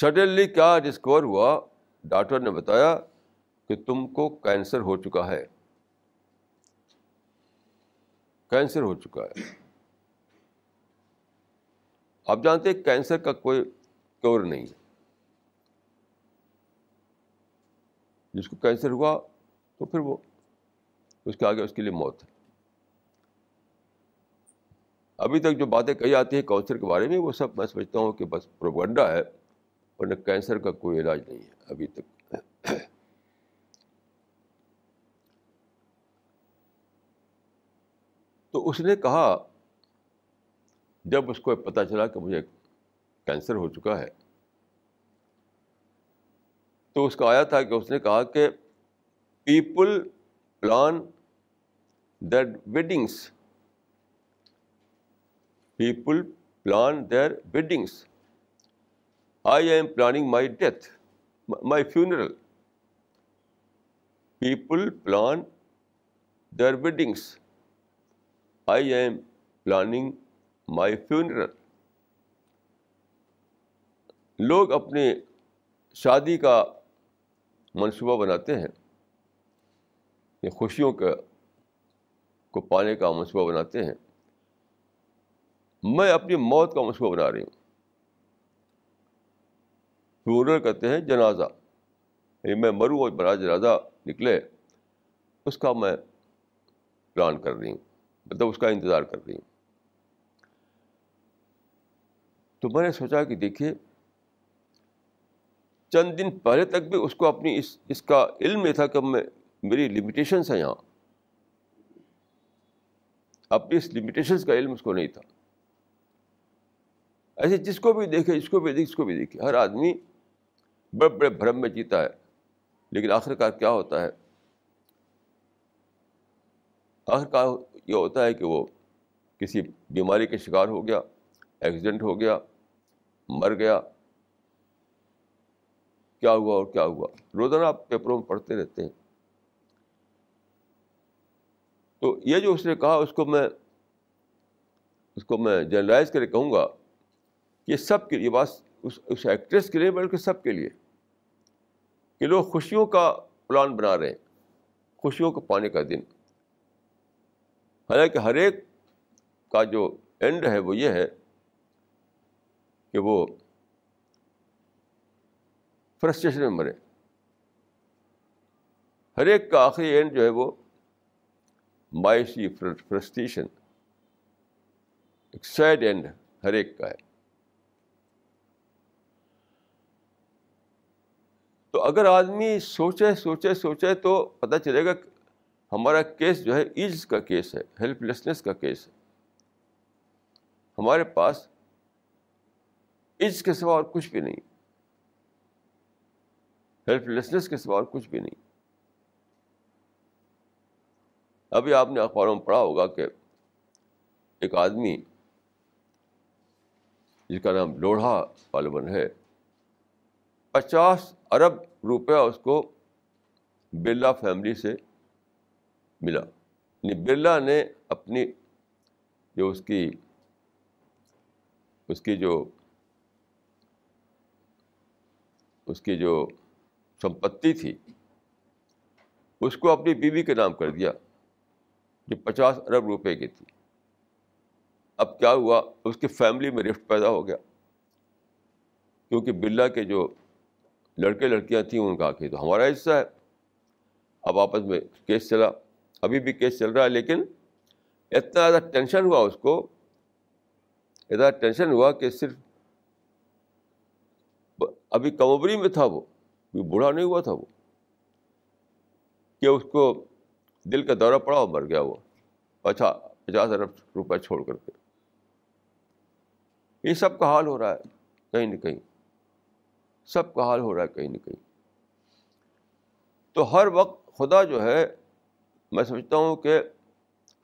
سڈنلی کیا ڈسکور ہوا؟ ڈاکٹر نے بتایا کہ تم کو کینسر ہو چکا ہے۔ کینسر ہو چکا ہے۔ آپ جانتے ہیں کینسر کا کوئی کیور نہیں ہے۔ جس کو کینسر ہوا تو پھر وہ اس کے آگے اس کے لیے موت ہے۔ ابھی تک جو باتیں کہی آتی ہیں کینسر کے بارے میں وہ سب میں سمجھتا ہوں کہ بس پروگنڈا ہے۔ ورنہ کینسر کا کوئی علاج نہیں ہے ابھی تک۔ تو اس نے کہا، جب اس کو پتہ چلا کہ مجھے کینسر ہو چکا ہے، تو اس کا آیا تھا کہ اس نے کہا کہ people plan that weddings people plan their weddings I am planning my death my funeral people plan their weddings I am planning my funeral لوگ اپنی شادی کا منصوبہ بناتے ہیں. خوشیوں کا، کو پانے کا منصوبہ بناتے ہیں. میں اپنی موت کا منصوبہ بنا رہی ہوں. فیونرل کہتے ہیں جنازہ۔ یعنی میں مروں اور بڑا جنازہ نکلے، اس کا میں پلان کر رہی ہوں مطلب اس کا انتظار کر رہی ہوں۔ تو میں نے سوچا کہ دیکھیے، چند دن پہلے تک بھی اس کو اپنی اس اس کا علم یہ تھا کہ میں، میری لمیٹیشنس ہیں یہاں۔ اپنی اس لمیٹیشنس کا علم اس کو نہیں تھا۔ ایسے جس کو بھی دیکھے جس کو بھی دیکھے جس کو بھی دیکھے۔ ہر آدمی بڑے بڑے بھرم میں جیتا ہے۔ لیکن آخر کار کیا ہوتا ہے؟ آخر کار یہ ہوتا ہے کہ وہ کسی بیماری کے شکار ہو گیا، ایکسیڈنٹ ہو گیا، مر گیا۔ کیا ہوا اور کیا ہوا؟ روزانہ آپ پیپروں میں پڑھتے رہتے ہیں۔ تو یہ جو اس نے کہا، اس کو میں، اس کو میں جنرلائز کر کے کہوں گا، یہ سب کے لیے بات اس اس ایکٹریس کے لیے، بلکہ سب کے لیے۔ کہ لوگ خوشیوں کا پلان بنا رہے ہیں، خوشیوں کو پانے کا دن۔ حالانکہ ہر ایک کا جو اینڈ ہے وہ یہ ہے کہ وہ فرسٹریشن میں مرے۔ ہر ایک کا آخری اینڈ جو ہے وہ مایوسی فرسٹریشن ایک سیڈ اینڈ ہر ایک کا ہے۔ تو اگر آدمی سوچے سوچے سوچے تو پتہ چلے گا ہمارا کیس جو ہے ایز کا کیس ہے ہیلپ لیسنیس کا کیس ہے۔ ہمارے پاس عز کے سوا اور کچھ بھی نہیں۔ ہیلپ لیسنیس کے سوا اور کچھ بھی نہیں۔ ابھی آپ نے اخباروں میں پڑھا ہوگا کہ ایک آدمی جس کا نام لوڑھا غالباً ہے، پچاس ارب روپیہ اس کو برلا فیملی سے ملا۔ یعنی برلا نے اپنی جو اس کی اس کی جو، اس کی جو سمپتی تھی، اس کو اپنی بیوی کے نام کر دیا، جو پچاس ارب روپے کی تھی۔ اب کیا ہوا؟ اس کی فیملی میں رفٹ پیدا ہو گیا۔ کیونکہ برلا کے جو لڑکے لڑکیاں تھیں ان کا کہ تو ہمارا حصہ ہے. اب آپس میں کیس چلا. ابھی بھی کیس چل رہا ہے لیکن اتنا زیادہ ٹینشن ہوا اس کو. اتنا ٹینشن ہوا کہ صرف ابھی کمبری میں تھا وہ. بوڑھا نہیں ہوا تھا وہ. کہ اس کو دل کا دورہ پڑا اور مر گیا وہ. اچھا پچاس ارب روپئے چھوڑ کر کے. یہ سب کا حال ہو رہا ہے. کہیں نہ کہیں. سب کا حال ہو رہا ہے کہیں نہ کہیں۔ تو ہر وقت خدا جو ہے، میں سمجھتا ہوں کہ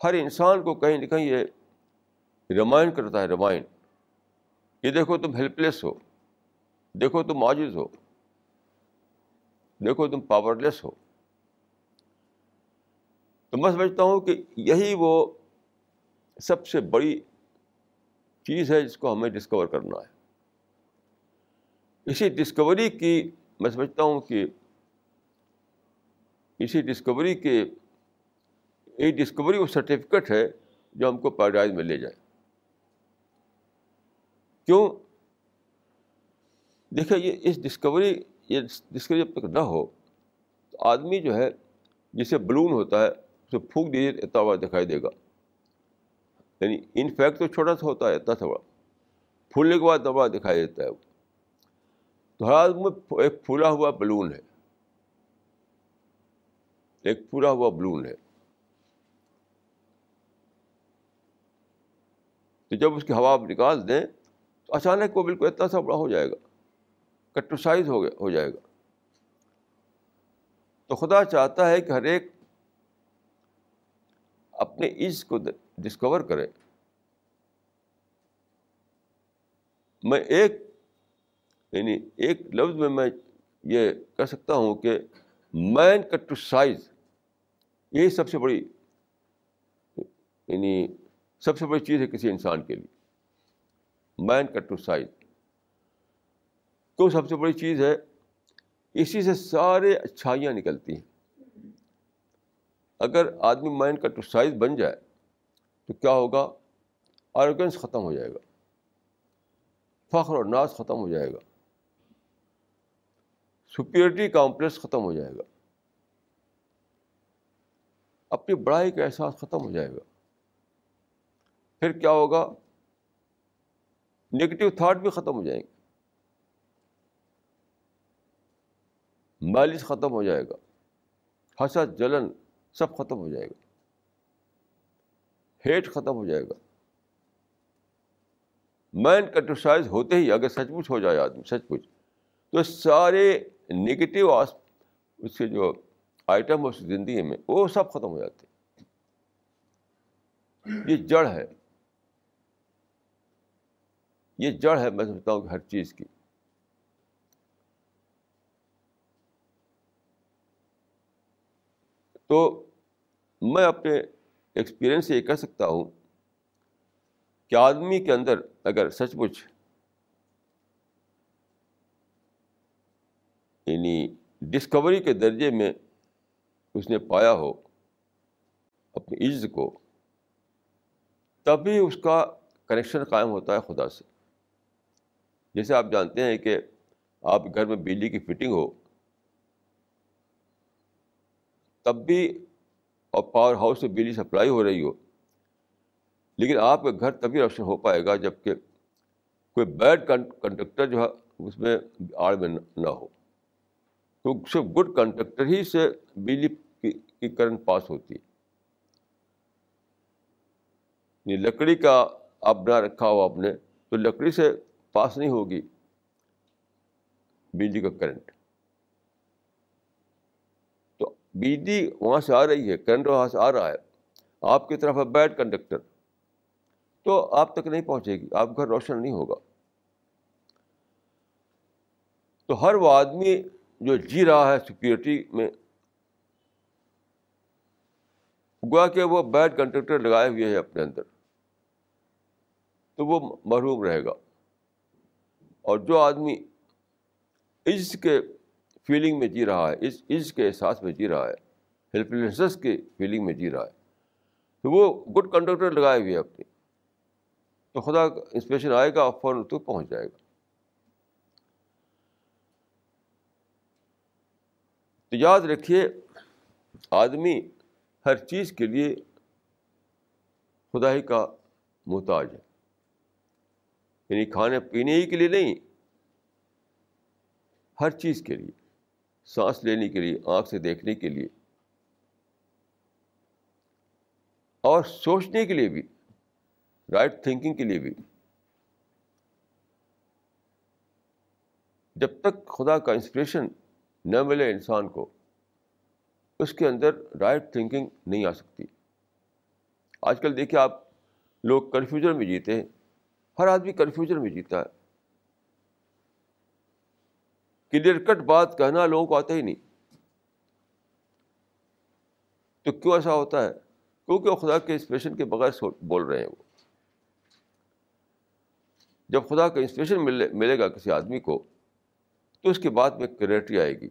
ہر انسان کو کہیں نہ کہیں یہ ریمائنڈ کرتا ہے ریمائنڈ یہ دیکھو تم ہیلپ لیس ہو، دیکھو تم عاجز ہو، دیکھو تم پاور لیس ہو۔ تو میں سمجھتا ہوں کہ یہی وہ سب سے بڑی چیز ہے جس کو ہمیں ڈسکور کرنا ہے۔ اسی ڈسکوری کی میں سمجھتا ہوں کہ اسی ڈسکوری کے یہ ڈسکوری وہ سرٹیفکیٹ ہے جو ہم کو پیراڈائز میں لے جائے۔ کیوں؟ دیکھیں، یہ اس ڈسکوری یہ ڈسکوری جب تک نہ ہو، تو آدمی جو ہے، جسے بلون ہوتا ہے، اسے پھونک دیجیے اتنا بڑا دکھائی دے گا۔ یعنی ان فیکٹ تو چھوٹا سا ہوتا ہے، اتنا تھوڑا پھولنے کے بعد بڑا دکھائی دیتا ہے۔ وہ تو ہر آدمی ایک پھولا ہوا بلون ہے۔ ایک پھولا ہوا بلون ہے۔ تو جب اس کی ہوا آپ نکال دیں تو اچانک وہ بالکل اتنا سا بڑا ہو جائے گا کٹوسائز ہو گیا ہو جائے گا۔ تو خدا چاہتا ہے کہ ہر ایک اپنے عز کو ڈسکور کرے۔ میں ایک یعنی ایک لفظ میں میں یہ کہہ سکتا ہوں کہ مین کٹ ٹو سائز یہی سب سے بڑی یعنی سب سے بڑی چیز ہے کسی انسان کے لیے۔ مین کٹ ٹو سائز کیوں سب سے بڑی چیز ہے؟ اسی سے سارے اچھائیاں نکلتی ہیں۔ اگر آدمی مائنڈ کا ٹو سائز بن جائے تو کیا ہوگا؟ آرگنس ختم ہو جائے گا۔ فخر اور ناز ختم ہو جائے گا۔ سپیورٹی کامپلیکس ختم ہو جائے گا۔ اپنی بڑائی کا احساس ختم ہو جائے گا۔ پھر کیا ہوگا؟ نگیٹو تھاٹ بھی ختم ہو جائیں گے۔ مالش ختم ہو جائے گا۔ حسد، جلن سب ختم ہو جائے گا۔ ہیٹ ختم ہو جائے گا۔ مین کٹوسائز ہوتے ہی اگر سچ مچ ہو جائے آدمی، سچ مچ تو سارے نگیٹو آس اس کے جو آئٹم اس زندگی میں، وہ سب ختم ہو جاتے یہ جڑ ہے۔ یہ جڑ ہے، میں سمجھتا ہوں کہ ہر چیز کی۔ تو میں اپنے ایکسپیرئنس سے یہ کہہ سکتا ہوں کہ آدمی کے اندر اگر سچ مچ یعنی ڈسکوری کے درجے میں اس نے پایا ہو اپنی عز کو، تبھی اس کا کنیکشن قائم ہوتا ہے خدا سے۔ جیسے آپ جانتے ہیں کہ آپ گھر میں بجلی کی فٹنگ ہو، تب بھی اور پاور ہاؤس سے بجلی سپلائی ہو رہی ہو، لیکن آپ کا گھر تبھی روشن ہو پائے گا جبکہ کوئی بیڈ کنڈکٹر جو ہے اس میں آڑ میں نہ ہو۔ تو صرف گڈ کنڈکٹر ہی سے بجلی کی کرنٹ پاس ہوتی ہے۔ یعنی لکڑی کا آپ بنا رکھا ہو آپ نے، تو لکڑی سے پاس نہیں ہوگی بجلی کا کرنٹ تو بجلی وہاں سے آ رہی ہے کرنٹ وہاں سے آ رہا ہے۔ آپ کی طرف ہے بیڈ کنڈکٹر تو آپ تک نہیں پہنچے گی، آپ گھر روشن نہیں ہوگا۔ تو ہر وہ آدمی جو جی رہا ہے سیکورٹی میں گوا کہ وہ بیڈ کنڈکٹر لگائے ہوئے ہیں اپنے اندر۔ تو وہ محروم رہے گا۔ اور جو آدمی عز کے فیلنگ میں جی رہا ہے، اس عز کے احساس میں جی رہا ہے ہیلپ لیسنس کے فیلنگ میں جی رہا ہے، تو وہ گڈ کنڈکٹر لگائے ہوئے اپنی تو خدا انسپریشن آئے گا اور فوراً تو پہنچ جائے گا۔ تو یاد رکھیے، آدمی ہر چیز کے لیے خدا ہی کا محتاج ہے۔ یعنی کھانے پینے ہی کے لیے نہیں، ہر چیز کے لیے، سانس لینے کے لیے، آنکھ سے دیکھنے کے لیے۔ اور سوچنے کے لیے بھی رائٹ تھنکنگ کے لیے بھی۔ جب تک خدا کا انسپریشن نہ ملے انسان کو، اس کے اندر رائٹ تھنکنگ نہیں آ سکتی۔ آج کل دیکھیے آپ لوگ کنفیوژن میں جیتے ہیں، ہر آدمی کنفیوژن میں جیتا ہے۔ کلیئر کٹ بات کہنا لوگوں کو آتا ہی نہیں۔ تو کیوں ایسا ہوتا ہے؟ کیونکہ وہ خدا کے انسپریشن کے بغیر بول رہے ہیں وہ۔ جب خدا کا انسپریشن ملے ملے گا کسی آدمی کو تو اس کے بعد میں کلیئرٹی آئے گی۔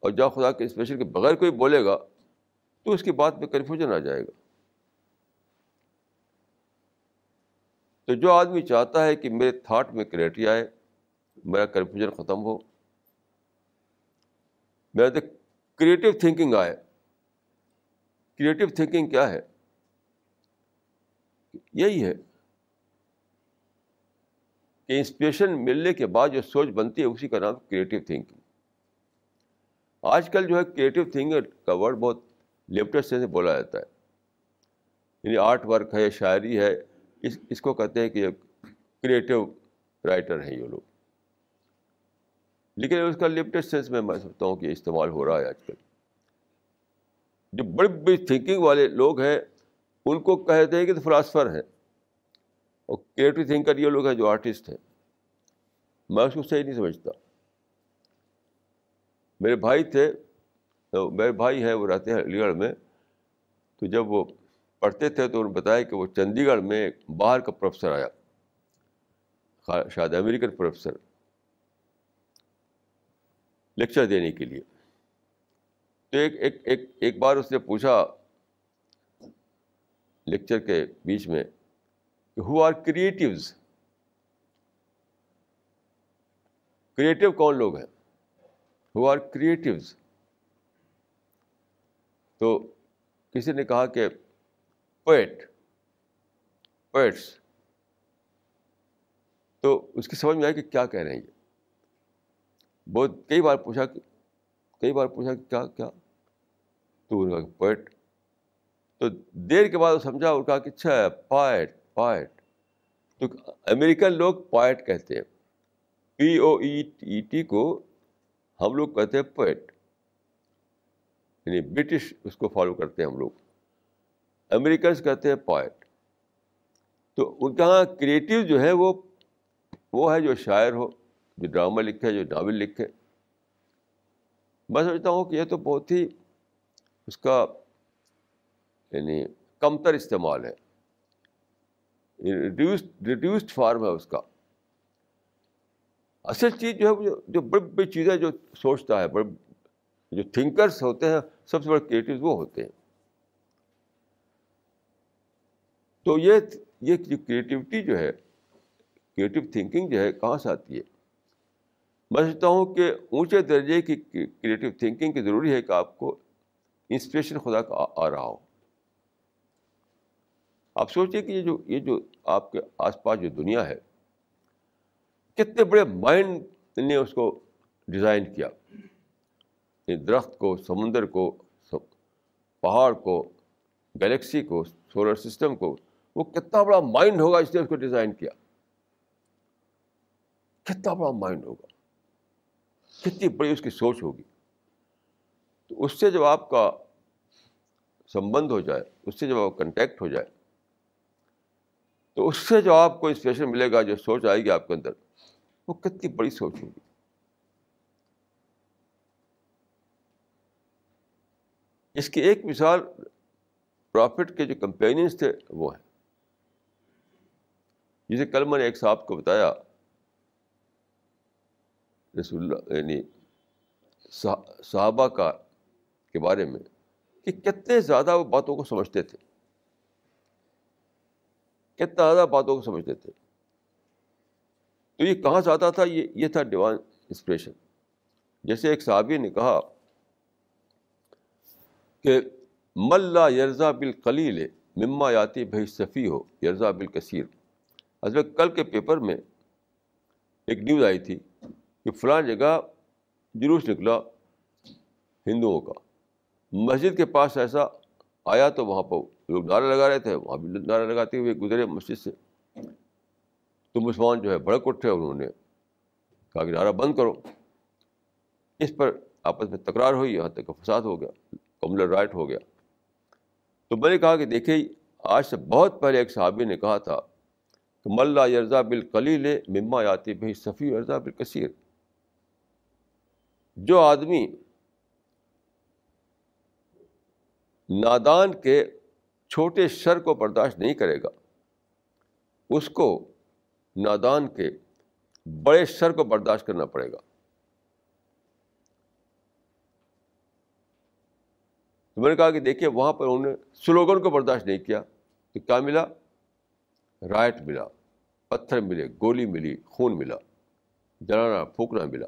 اور جب خدا کے انسپریشن کے بغیر کوئی بولے گا، تو اس کے بعد میں کنفیوژن آ جائے گا۔ تو جو آدمی چاہتا ہے کہ میرے تھاٹ میں کلیئرٹی آئے، میرا کنفیوژن ختم ہو میرا کریٹو تھنکنگ آئے۔ کریٹو تھنکنگ کیا ہے؟ یہی ہے۔ کہ انسپریشن ملنے کے بعد جو سوچ بنتی ہے اسی کا نام کریٹو تھنکنگ آج کل جو ہے کریٹو تھنکنگ کا ورڈ بہت لپٹس سے بولا جاتا ہے۔ یعنی آرٹ ورک ہے، شاعری ہے، اس اس کو کہتے ہیں کہ کریٹو رائٹر ہیں یہ لوگ۔ لیکن اس کا لپٹڈ سینس میں میں سمجھتا ہوں کہ استعمال ہو رہا ہے آج کل۔ جو بڑی بڑی تھنکنگ والے لوگ ہیں، ان کو کہتے ہیں کہ فلاسفر ہیں۔ اور کریٹو تھنکر یہ لوگ ہیں جو آرٹسٹ ہیں۔ میں اس کو صحیح نہیں سمجھتا۔ میرے بھائی تھے میرے بھائی ہیں، وہ رہتے ہیں علی گڑھ میں۔ تو جب وہ پڑھتے تھے، تو انہوں نے بتایا کہ وہ چنڈی گڑھ میں باہر کا پروفیسر آیا۔ شاید امریکن پروفیسر۔ لیکچر دینے کے لیے۔ تو ایک ایک ایک ایک بار اس نے پوچھا لیکچر کے بیچ میں ہو آر کریٹیوز کریٹو کون لوگ ہیں؟ ہو آر کریٹیوز تو کسی نے کہا کہ پوئٹ پوئٹس تو اس کی سمجھ میں آئی کہ کیا کہہ رہے ہیں یہ۔ بہت کئی بار پوچھا کہ کئی بار پوچھا کہ کیا کیا؟ تو پوئٹ تو دیر کے بعد وہ سمجھا اور کہا کہ اچھا ہے پائٹ پائٹ تو امریکن لوگ پائٹ کہتے ہیں۔ پی او ای ٹی کو ہم لوگ کہتے ہیں پوئٹ یعنی برٹش اس کو فالو کرتے ہیں ہم لوگ۔ امریکنس کہتے ہیں پوائٹ۔ تو ان کے یہاں کریٹیو جو ہے وہ وہ ہے جو شاعر ہو، جو ڈرامہ لکھے، جو ناول لکھے۔ میں سمجھتا ہوں کہ یہ تو بہت ہی اس کا یعنی کمتر استعمال ہے۔ ریڈیوسڈ ریڈیوسڈ فارم ہے اس کا۔ اصل چیز جو ہے جو بڑی بڑی چیزیں جو سوچتا ہے، بڑے جو تھنکرس ہوتے ہیں، سب سے بڑے کریٹیو وہ ہوتے ہیں۔ تو یہ یہ جو کریٹیوٹی جو ہے کریٹیو تھنکنگ جو ہے، کہاں سے آتی ہے؟ میں سمجھتا ہوں کہ اونچے درجے کی کریٹیو تھنکنگ کی ضروری ہے کہ آپ کو انسپریشن خدا کا آ رہا ہو۔ آپ سوچیں کہ یہ جو یہ جو آپ کے آس پاس جو دنیا ہے، کتنے بڑے مائنڈ نے اس کو ڈیزائن کیا۔ درخت کو، سمندر کو پہاڑ کو، گلیکسی کو، سولر سسٹم کو، وہ کتنا بڑا مائنڈ ہوگا اس نے اس کو ڈیزائن کیا۔ کتنا بڑا مائنڈ ہوگا۔ کتنی بڑی اس کی سوچ ہوگی۔ تو اس سے جب آپ کا سمبند ہو جائے، اس سے جب آپ کنٹیکٹ ہو جائے تو اس سے جو آپ کو انسپریشن ملے گا، جو سوچ آئے گی آپ کے اندر، وہ کتنی بڑی سوچ ہوگی۔ اس کی ایک مثال پرافٹ کے جو کمپینینس تھے، وہ ہیں۔ جسے کل میں نے ایک صاحب کو بتایا، رسول اللہ یعنی صحابہ کا کے بارے میں، کہ کتنے زیادہ وہ باتوں کو سمجھتے تھے۔ کتنا زیادہ باتوں کو سمجھتے تھے تو یہ کہاں سے آتا تھا؟ یہ یہ تھا ڈیوائن انسپریشن۔ جیسے ایک صحابی نے کہا کہ ملا یرزا بالقلیل مما یاتی بھائی صفی ہو یرزا بالکثیر۔ اصل کل کے پیپر میں ایک نیوز آئی تھی کہ فلاں جگہ جلوس نکلا ہندوؤں کا۔ مسجد کے پاس ایسا آیا تو وہاں پر لوگ نعرے لگا رہے تھے، وہاں بھی نعرے لگاتے ہوئے گزرے مسجد سے۔ تو مسلمان جو ہے بڑک اٹھے انہوں نے کہا کہ نعرہ بند کرو۔ اس پر آپس میں تکرار ہوئی، یہاں تک فساد ہو گیا کملر رائٹ ہو گیا۔ تو میں نے کہا کہ دیکھیے آج سے بہت پہلے ایک صحابی نے کہا تھا کہ ملا یرزا بالکلیل مما یاتی بھائی صفی ارزا بالکثیر۔ جو آدمی نادان کے چھوٹے شر کو برداشت نہیں کرے گا۔ اس کو نادان کے بڑے شر کو برداشت کرنا پڑے گا۔ تو میں نے کہا کہ دیکھیے، وہاں پر انہوں نے سلوگن کو برداشت نہیں کیا تو کیا ملا؟ رائٹ ملا، پتھر ملے، گولی ملی، خون ملا، جلانا، پھونکنا ملا۔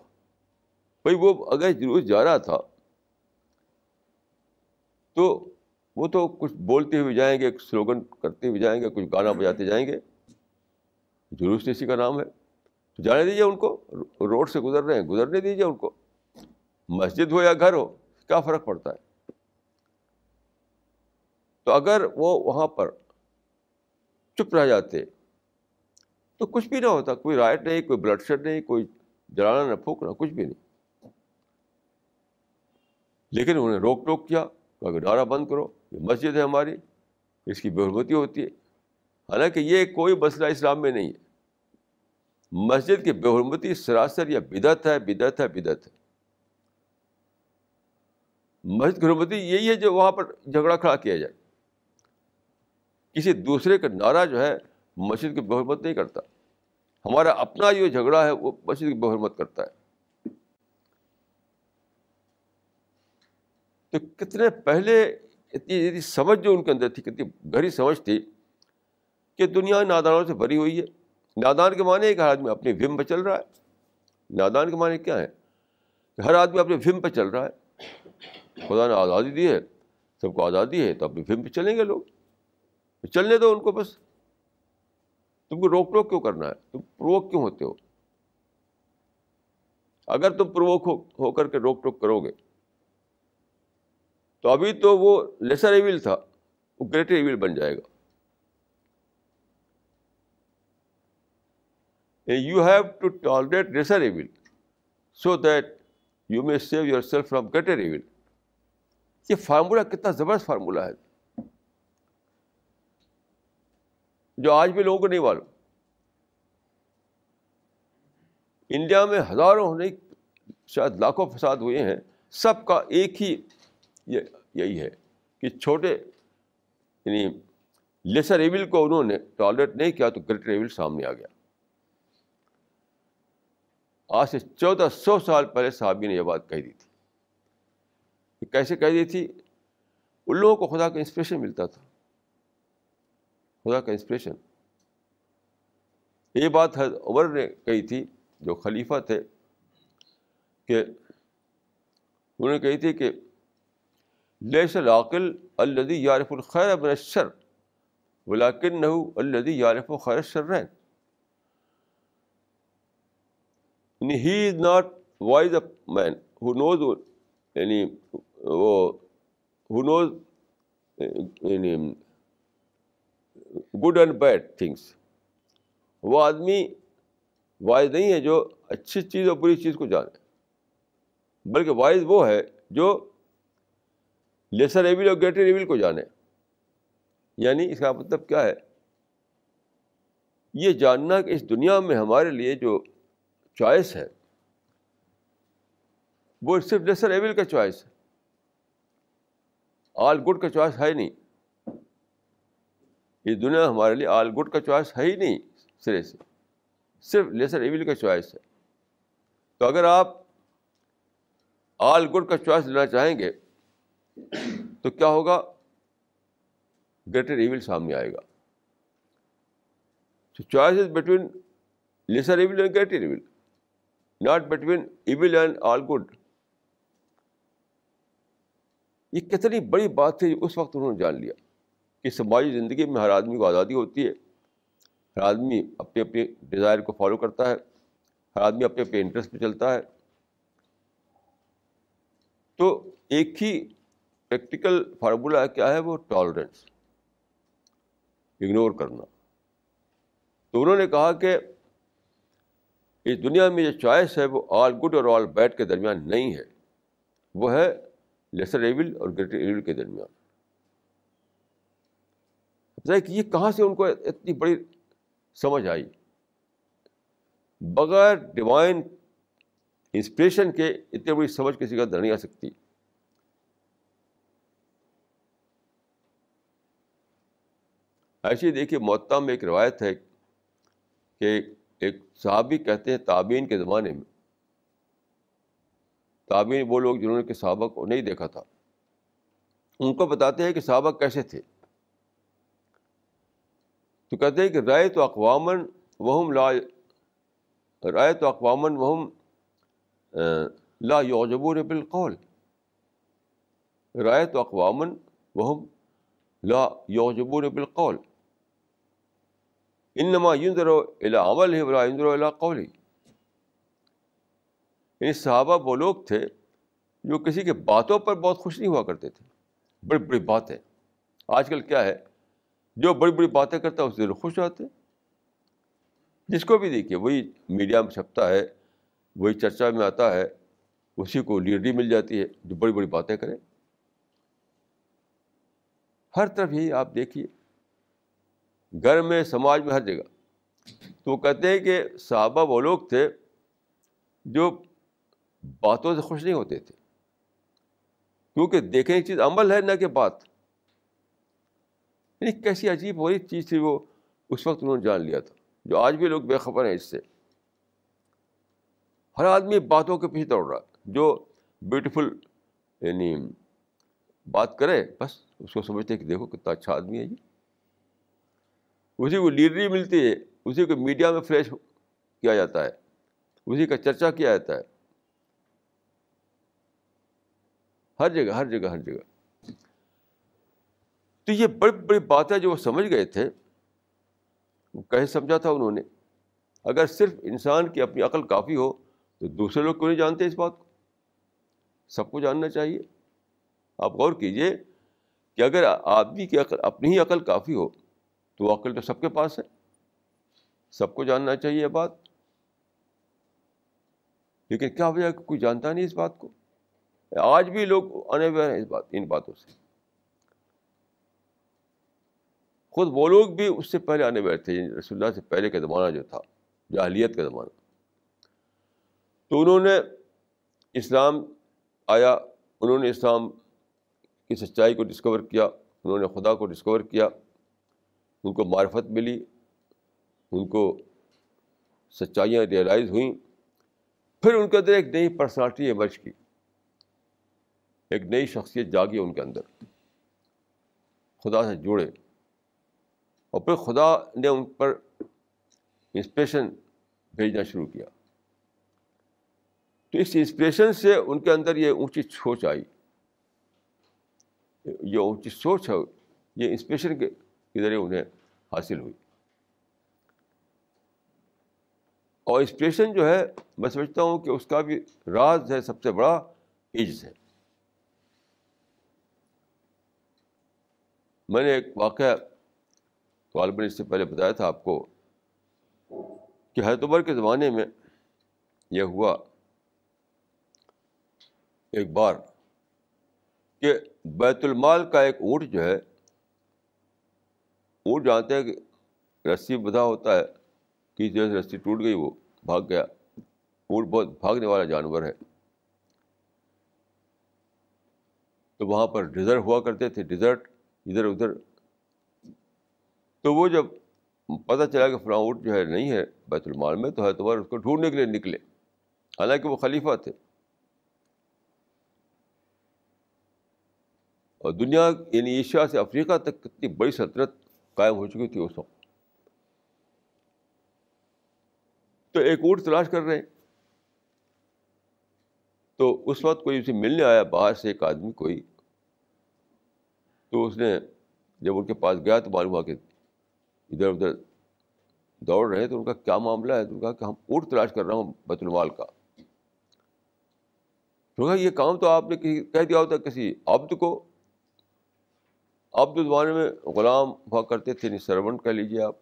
بھائی، وہ اگر جلوس جا رہا تھا تو وہ تو کچھ بولتے ہوئے جائیں گے سلوگن کرتے ہوئے جائیں گے، کچھ گانا بجاتے جائیں گے۔ جلوس اسی کا نام ہے۔ تو جانے دیجیے ان کو، روڈ سے گزر رہے ہیں، گزرنے دیجیے ان کو۔ مسجد ہو یا گھر ہو، کیا فرق پڑتا ہے؟ تو اگر وہ وہاں پر چپ رہ جاتے، تو کچھ بھی نہ ہوتا، کوئی رائٹ نہیں، کوئی بلڈ شیڈ نہیں، کوئی جلانا نہ، پھونکنا، کچھ بھی نہیں۔ لیکن انہوں نے روک ٹوک کیا کہ نعرہ بند کرو۔ یہ مسجد ہے ہماری، اس کی بے حرمتی ہوتی ہے۔ حالانکہ یہ کوئی مسئلہ اسلام میں نہیں ہے۔ مسجد کی بے حرمتی سراسر یا بدعت ہے بدعت ہے بدعت ہے۔ مسجد کی حرمتی یہی ہے جو وہاں پر جھگڑا کھڑا کیا جائے۔ کسی دوسرے کا نعرہ جو ہے، مسجد کی بحرمت نہیں کرتا۔ ہمارا اپنا جو جھگڑا ہے، وہ مسجد کی بحرمت کرتا ہے۔ تو کتنے پہلے اتنی سمجھ جو ان کے اندر تھی، کتنی گہری سمجھ تھی کہ دنیا نادانوں سے بھری ہوئی ہے۔ نادان کے معنی کہ ہر آدمی اپنی وم پہ چل رہا ہے۔ نادان کے معنی کیا ہے؟ کہ ہر آدمی اپنے وم پہ چل رہا ہے۔ خدا نے آزادی دی ہے، سب کو آزادی ہے، تو اپنی وم پہ چلیں گے لوگ۔ چلنے دو ان کو بس۔ تم کو روک ٹوک کیوں کرنا ہے؟ تم پروک کیوں ہوتے ہو؟ اگر تم پروک ہو کر کے روک ٹوک کرو گے۔ تو ابھی تو وہ لیسر ایویل تھا، وہ گریٹر ایویل بن جائے گا۔ You have to tolerate lesser evil so that you may save your self from greater evil یہ فارمولہ کتنا زبردست فارمولہ ہے۔ جو آج بھی لوگوں کو نہیں معلوم۔ انڈیا میں ہزاروں نہیں، شاید لاکھوں فساد ہوئے ہیں۔ سب کا ایک ہی یہی ہے کہ چھوٹے یعنی لیسر ایول کو انہوں نے ٹالریٹ نہیں کیا تو گریٹر ایول سامنے آ گیا۔ آج سے چودہ سو سال پہلے صحابی نے یہ بات کہہ دی تھی۔ کیسے کہہ دی تھی؟ ان لوگوں کو خدا کا انسپریشن ملتا تھا۔ خدا کا انسپریشن یہ بات حضرت عمر نے کہی تھی، جو خلیفہ تھے، کہ انہوں نے کہی تھی کہ لیس العقل الدی یارف الخیر من الشر ولاکن نہ الدی یارف و خیر شر ہی از ناٹ وائز اے مین ہو نوز یعنی وہ ہو نوز یعنی گڈ اینڈ بیڈ تھنگس وہ آدمی وائز نہیں ہے جو اچھی چیز اور بری چیز کو جانے، بلکہ وائز وہ ہے جو لیسر ایول اور گریٹر ایول کو جانے۔ یعنی اس کا مطلب کیا ہے؟ یہ جاننا کہ اس دنیا میں ہمارے لیے جو چوائس ہے، وہ صرف لیسر ایول کا چوائس ہے۔ آل گڈ کا چوائس ہے نہیں۔ یہ دنیا ہمارے لیے آل گڈ کا چوائس ہے ہی نہیں، سرے سے۔ صرف لیسر ایول کا چوائس ہے۔ تو اگر آپ آل گڈ کا چوائس لینا چاہیں گے تو کیا ہوگا؟ گریٹر ایول سامنے آئے گا۔ Choice is between lesser evil and greater evil not between evil and all good یہ کتنی بڑی بات تھی اس وقت انہوں نے جان لیا کہ سماجی زندگی میں ہر آدمی کو آزادی ہوتی ہے، ہر آدمی اپنے اپنے ڈیزائر کو فالو کرتا ہے، ہر آدمی اپنے اپنے انٹرسٹ پہ چلتا ہے۔ تو ایک ہی پریکٹیکل فارمولہ کیا ہے وہ ٹالرنس، اگنور کرنا۔ تو انہوں نے کہا کہ اس دنیا میں جو چوائس ہے وہ آل گڈ اور آل بیڈ کے درمیان نہیں ہے، وہ ہے لیسر ایول اور گریٹر ایول کے درمیان۔ کہ یہ کہاں سے ان کو اتنی بڑی سمجھ آئی؟ بغیر ڈیوائن انسپریشن کے اتنی بڑی سمجھ کسی کا در نہیں آ سکتی۔ ایسے دیکھیے معطا میں ایک روایت ہے کہ ایک صحابی کہتے ہیں تعبین کے زمانے میں۔ تعبین وہ لوگ جنہوں نے کہ صحابہ کو نہیں دیکھا تھا۔ ان کو بتاتے ہیں کہ صحابہ کیسے تھے۔ تو کہتے ہیں کہ رائے تو اقوامن وہم لا رائے تو اقوامن وہم لا یوجبور بالقول۔ رائے تو اقوامن وہم لا یوجبور بالقول۔ انما یندر الا عمل ہے ولا یندر الا قول ہی یعنی صحابہ وہ لوگ تھے جو کسی کے باتوں پر بہت خوش نہیں ہوا کرتے تھے. بڑی بڑی باتیں. آج کل کیا ہے؟ جو بڑی بڑی باتیں کرتا ہے اس سے خوش ہوتے جس کو بھی دیکھیے، وہی میڈیا میں چھپتا ہے، وہی چرچا میں آتا ہے، اسی کو لیڈری مل جاتی ہے جو بڑی بڑی باتیں کرے. ہر طرف یہی آپ دیکھیے گھر میں سماج میں ہر جگہ۔ تو وہ کہتے ہیں کہ صحابہ وہ لوگ تھے جو باتوں سے خوش نہیں ہوتے تھے۔ کیونکہ دیکھنے کی چیز عمل ہے نہ کہ بات۔ یعنی کیسی عجیب وہی چیز تھی وہ اس وقت انہوں نے جان لیا تھا۔ جو آج بھی لوگ بے خبر ہیں اس سے۔ ہر آدمی باتوں کے پیچھے دوڑ رہا جو بیوٹیفل یعنی بات کرے، بس اس کو سمجھتے کہ دیکھو کتنا اچھا آدمی ہے جی اسی کو لیڈری ملتی ہے، اسی کو میڈیا میں فلیش کیا جاتا ہے، اسی کا چرچا کیا جاتا ہے۔ ہر جگہ ہر جگہ ہر جگہ۔ تو یہ بڑی بڑی باتیں جو وہ سمجھ گئے تھے۔ وہ کہیں سمجھا تھا انہوں نے؟ اگر صرف انسان کی اپنی عقل کافی ہو، تو دوسرے لوگ کیوں نہیں جانتے اس بات کو؟ سب کو جاننا چاہیے۔ آپ غور کیجیے کہ اگر آدمی کی عقل، اپنی ہی عقل کافی ہو تو عقل تو سب کے پاس ہے۔ سب کو جاننا چاہیے یہ بات۔ لیکن کیا وجہ کوئی جانتا نہیں اس بات کو؟ آج بھی لوگ آنے ہوئے ہیں اس بات، ان باتوں سے۔ خود وہ لوگ بھی اس سے پہلے آنے والے تھے یعنی رسول اللہ سے پہلے کا زمانہ جو تھا، جاہلیت کا زمانہ۔ تو انہوں نے اسلام آیا، انہوں نے اسلام کی سچائی کو ڈسکور کیا، انہوں نے خدا کو ڈسکور کیا۔ ان کو معرفت ملی، ان کو سچائیاں ریئلائز ہوئیں۔ پھر ان کے اندر ایک نئی پرسنالٹی ایمرج کی، ایک نئی شخصیت جاگی ان کے اندر۔ خدا سے جوڑے اور پھر خدا نے ان پر انسپریشن بھیجنا شروع کیا۔ تو اس انسپریشن سے ان کے اندر یہ اونچی سوچ آئی۔ یہ اونچی سوچ ہے، یہ انسپریشن کے ذریعے انہیں حاصل ہوئی۔ اور اسپریشن جو ہے، میں سمجھتا ہوں کہ اس کا بھی راز ہے، سب سے بڑا عز ہے۔ میں نے ایک واقعہ طالب نے اس سے پہلے بتایا تھا آپ کو کہ حیدر کے زمانے میں یہ ہوا ایک بار کہ بیت المال کا ایک اونٹ جو ہے اونٹ جانتے ہیں کہ رسی بدھا ہوتا ہے کسی طرح سے رسی ٹوٹ گئی، وہ بھاگ گیا۔ اونٹ بہت بھاگنے والا جانور ہے۔ تو وہاں پر ڈیزرٹ ہوا کرتے تھے، ڈیزرٹ ادھر ادھر۔ تو وہ جب پتہ چلا کہ فلاں اونٹ جو ہے نہیں ہے بیت المال میں، تو ہے تو اس کو ڈھونڈنے کے لیے نکلے۔ حالانکہ وہ خلیفہ تھے۔ اور دنیا یعنی ایشیا سے افریقہ تک کتنی بڑی سلطنت قائم ہو چکی تھی اس وقت۔ تو ایک اونٹ تلاش کر رہے ہیں۔ تو اس وقت کوئی اسے ملنے آیا، باہر سے ایک آدمی کوئی۔ تو اس نے جب ان کے پاس گیا تو معلوم ہوا کہ ادھر ادھر دوڑ رہے تو ان کا کیا معاملہ ہے؟ تو ان کا کہ ہم اونٹ تلاش کر رہا ہوں بیت المال کا۔ تو یہ کام تو آپ نے کہہ دیا ہوتا کسی عبد کو عبد زمانے میں غلام ہوا کرتے تھے یعنی سرونٹ کہہ لیجیے آپ۔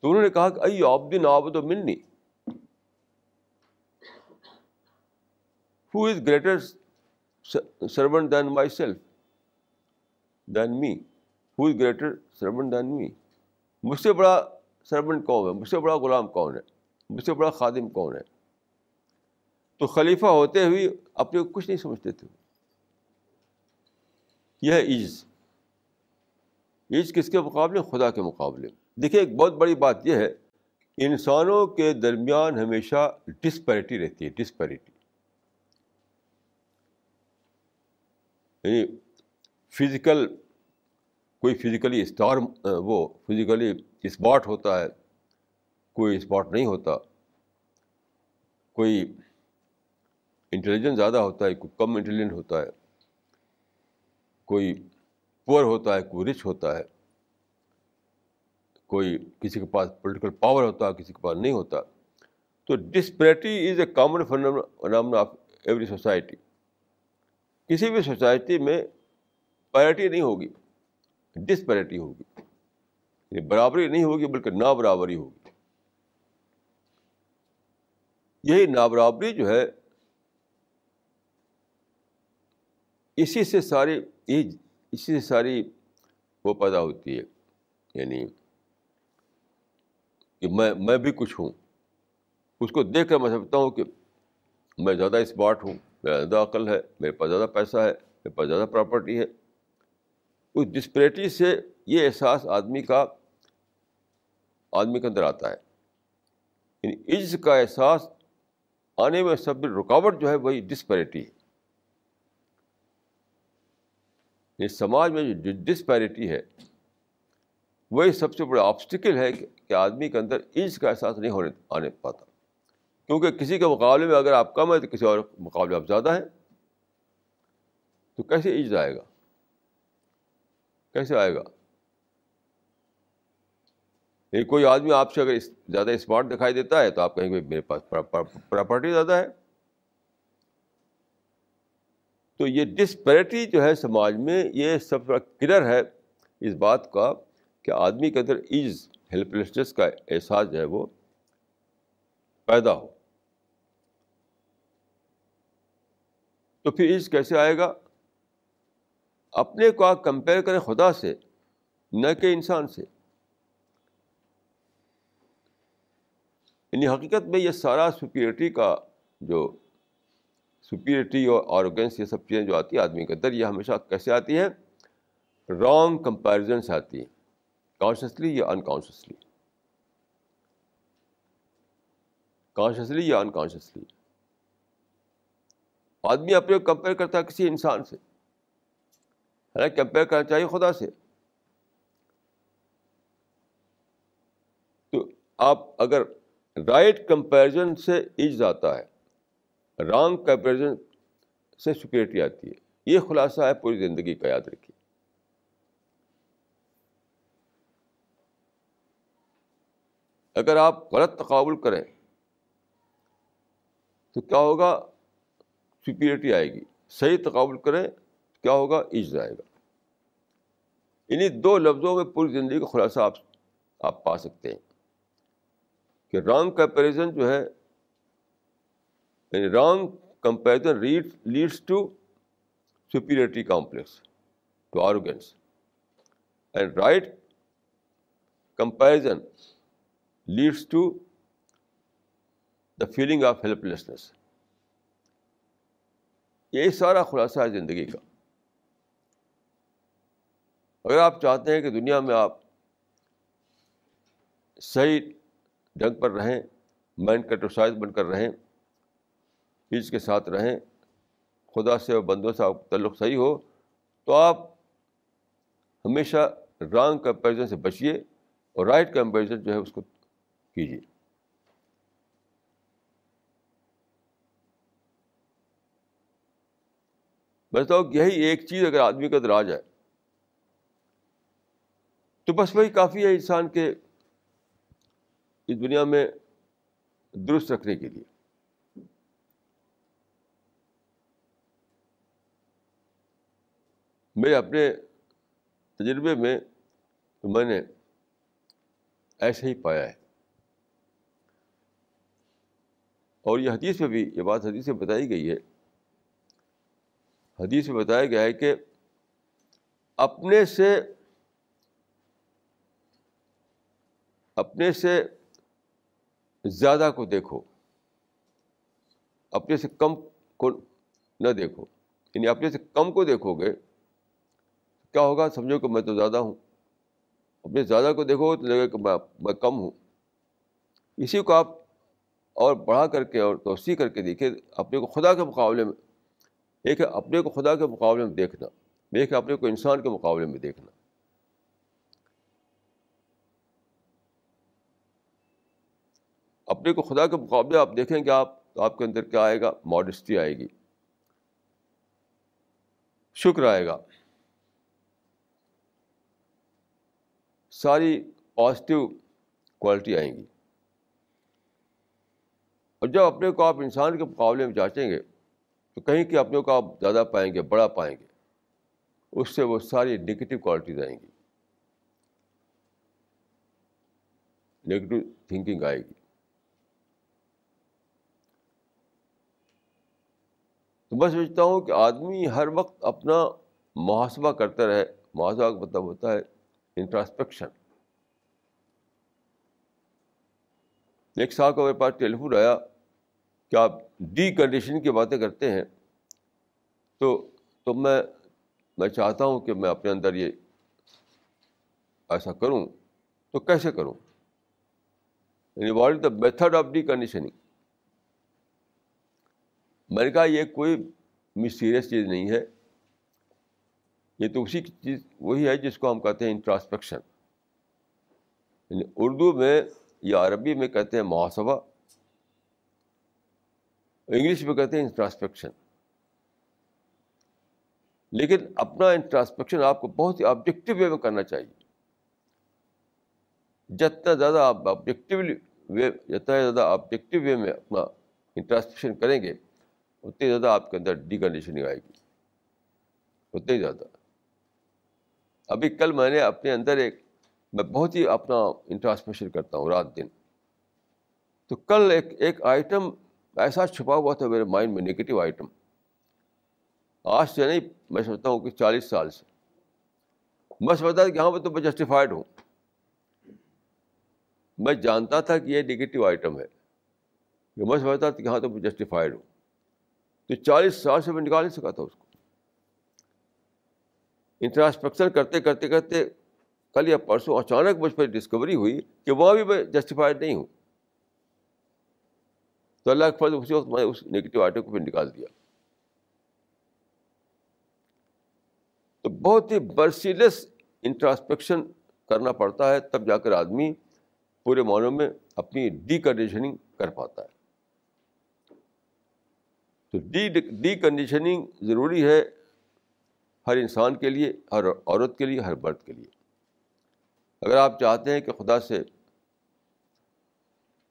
تو انہوں نے کہا کہ ائی عبدن عبد و ملنی who is greater servant than my self than me who is greater servant than me مجھ سے بڑا سرونٹ کون ہے؟ مجھ سے بڑا غلام کون ہے؟ مجھ سے بڑا خادم کون ہے؟ تو خلیفہ ہوتے ہوئے اپنے کو کچھ نہیں سمجھتے تھے۔ یہ ہے عز عز کس کے مقابلے؟ خدا کے مقابلے۔ دیکھیے، ایک بہت بڑی بات یہ ہے، انسانوں کے درمیان ہمیشہ ڈسپیرٹی رہتی ہے ڈسپیرٹی یعنی فزیکل کوئی فزیکلی اسٹار وہ فزیکلی اسمارٹ ہوتا ہے، کوئی اسمارٹ نہیں ہوتا۔ کوئی انٹیلیجنس زیادہ ہوتا ہے، کوئی کم انٹیلیجنٹ ہوتا ہے۔ کوئی پور ہوتا ہے، کوئی رچ ہوتا ہے، کوئی کسی کے پاس پولیٹیکل پاور ہوتا ہے، کسی کے پاس نہیں ہوتا، تو disparity is a common phenomena of every society کسی بھی سوسائٹی میں پیرٹی نہیں ہوگی ڈسپیرٹی ہوگی یعنی برابری نہیں ہوگی بلکہ نا برابری ہوگی۔ یہی نا برابری جو ہے، اسی سے ساری اسی سے ساری وہ پیدا ہوتی ہے۔ یعنی کہ میں میں بھی کچھ ہوں۔ اس کو دیکھ کر میں سمجھتا ہوں کہ میں زیادہ اسمارٹ ہوں، میرا زیادہ عقل ہے، میرے پاس زیادہ پیسہ ہے، میرے پاس زیادہ پراپرٹی ہے۔ اس ڈسپریٹی سے یہ احساس آدمی کا، آدمی کے اندر آتا ہے۔ یعنی عز کا احساس آنے میں سب رکاوٹ جو ہے وہی ڈسپیرٹی ہے۔ یعنی سماج میں جو ڈسپیرٹی ہے، وہی سب سے بڑا آبسٹیکل ہے کہ آدمی کے اندر عز کا احساس نہیں ہونے آنے پاتا۔ کیونکہ کسی کے مقابلے میں اگر آپ کم ہے تو کسی اور مقابلے آپ زیادہ ہیں۔ تو کیسے عز آئے گا؟ کیسے آئے گا؟ کوئی آدمی آپ سے اگر زیادہ اسمارٹ دکھائی دیتا ہے تو آپ کہیں گے میرے پاس پراپرٹی زیادہ ہے۔ تو یہ ڈسپیرٹی جو ہے سماج میں یہ سب بڑا کلر ہے اس بات کا کہ آدمی کے اندر ایز ہیلپ لیسنس کا احساس جو ہے وہ پیدا ہو۔ تو پھر ایز کیسے آئے گا؟ اپنے کو آپ کمپیئر کریں خدا سے، نہ کہ انسان سے۔ یعنی حقیقت میں یہ سارا سپیریٹی کا جو سپیریٹی اور آروگینس یہ سب چیزیں جو آتی ہیں آدمی کے اندر، یہ ہمیشہ کیسے آتی ہیں؟ رانگ کمپیریزن سے آتی ہیں۔ کانشیسلی یا انکانشیسلی کانشیسلی یا انکانشیسلی آدمی اپنے کو کمپیئر کرتا ہے کسی انسان سے۔ ہے کمپیئر کرنا چاہیے خدا سے۔ تو آپ اگر رائٹ کمپیرزن سے ایج آتا ہے رانگ کمپیریزن سے سپیریٹی آتی ہے۔ یہ خلاصہ ہے پوری زندگی کا یاد رکھیے۔ اگر آپ غلط تقابل کریں، تو کیا ہوگا؟ سپیریٹی آئے گی۔ صحیح تقابل کریں کیا ہوگا؟ عز آئے گا۔ انہیں دو لفظوں میں پوری زندگی کا خلاصہ آپ آپ پا سکتے ہیں کہ رانگ کمپیریزن جو ہے یعنی wrong comparison read leads to superiority complex to arrogance and right comparison leads to the feeling of helplessness یہی سارا خلاصہ ہے زندگی کا۔ اگر آپ چاہتے ہیں کہ دنیا میں آپ صحیح ڈھنگ پر رہیں، مائنڈ کٹوسائز بن کر رہیں پیس کے ساتھ رہیں، خدا سے اور بندوں سے آپ تعلق صحیح ہو، تو آپ ہمیشہ رانگ کمپیریزن سے بچیے اور رائٹ کمپیریزن جو ہے اس کو کیجیے میں بتاؤں یہی ایک چیز اگر آدمی کا دراج ہے تو بس وہی کافی ہے انسان کے اس دنیا میں درست رکھنے کے لیے۔ میرے اپنے تجربے میں میں نے ایسے ہی پایا ہے۔ اور یہ حدیث میں بھی، یہ بات حدیث میں بتائی گئی ہے۔ حدیث میں بتایا گیا ہے کہ اپنے سے اپنے سے زیادہ کو دیکھو۔ اپنے سے کم کو نہ دیکھو۔ یعنی اپنے سے کم کو دیکھو گے کیا ہوگا سمجھو کہ میں تو زیادہ ہوں۔ اپنے زیادہ کو دیکھو تو لگے کہ میں کم ہوں۔ اسی کو آپ اور بڑھا کر کے اور توسیع کر کے دیکھیں، اپنے کو خدا کے مقابلے میں۔ ایک ہے اپنے کو خدا کے مقابلے میں دیکھنا۔ ایک ہے اپنے کو انسان کے مقابلے میں دیکھنا۔ اپنے کو خدا کے مقابلے آپ دیکھیں گے آپ، تو آپ کے اندر کیا آئے گا؟ ماڈسٹی آئے گی۔ شکر آئے گا۔ ساری پازیٹیو کوالٹی آئیں گی۔ اور جب اپنے کو آپ انسان کے مقابلے میں جانچیں گے، تو کہیں کہ اپنے کو آپ زیادہ پائیں گے، بڑا پائیں گے، اس سے وہ ساری نگیٹو کوالٹیز آئیں گی۔ نگیٹو تھنکنگ آئے گی۔ تو میں سمجھتا ہوں کہ آدمی ہر وقت اپنا محاسبہ کرتا رہے، محاسبہ کا مطلب ہوتا ہے انٹراسپیکشن ایک سال کو میرے پاس ٹیلیفون آیا کہ آپ ڈی کنڈیشن کی باتیں کرتے ہیں، تو تو میں میں چاہتا ہوں کہ میں اپنے اندر یہ ایسا کروں، تو کیسے کروں؟ یعنی what is the method of deconditioning میں نے کہا یہ کوئی مسیریس چیز نہیں ہے۔ یہ تو اسی کی چیز وہی ہے جس کو ہم کہتے ہیں انٹراسپیکشن یعنی اردو میں یا عربی میں کہتے ہیں محاسبہ، انگلش میں کہتے ہیں انٹراسپیکشن لیکن اپنا انٹراسپیکشن آپ کو بہت ہی آبجیکٹو وے میں کرنا چاہیے۔ جتنا زیادہ آپ آبجیکٹیولی وے جتنا زیادہ آبجیکٹیو وے میں اپنا انٹراسپیکشن کریں گے، اتنی زیادہ آپ کے اندر ڈی کنڈیشننگ آئے گی۔ اتنی زیادہ۔ ابھی کل میں نے اپنے اندر ایک میں بہت ہی اپنا انٹراسپیکشن کرتا ہوں رات دن۔ تو کل ایک ایک آئٹم ایسا چھپا ہوا تھا میرے مائنڈ میں نگیٹو آئٹم آج سے نہیں، میں سمجھتا ہوں کہ چالیس سال سے۔ میں سمجھتا تھا کہ یہاں پہ تو میں جسٹیفائڈ ہوں۔ میں جانتا تھا کہ یہ نگیٹو آئٹم ہے۔ کہ میں سمجھتا تھا کہ یہاں تو میں جسٹیفائڈ ہوں۔ تو چالیس سال سے میں نکال نہیں سکا تھا اس کو۔ انٹراسپیکشن کرتے کرتے کرتے کل یا پرسوں اچانک مجھ پر ڈسکوری ہوئی کہ وہاں بھی میں جسٹیفائڈ نہیں ہوں۔ تو اللہ کے فضل اسی وقت میں اس نگیٹو آئٹم کو پھر نکال دیا۔ تو بہت ہی برسیلس انٹراسپیکشن کرنا پڑتا ہے، تب جا کر آدمی پورے معنوں میں اپنی ڈی کنڈیشننگ کر پاتا ہے۔ تو ڈی ڈی کنڈیشننگ ضروری ہے ہر انسان کے لیے، ہر عورت کے لیے، ہر مرد کے لیے۔ اگر آپ چاہتے ہیں کہ خدا سے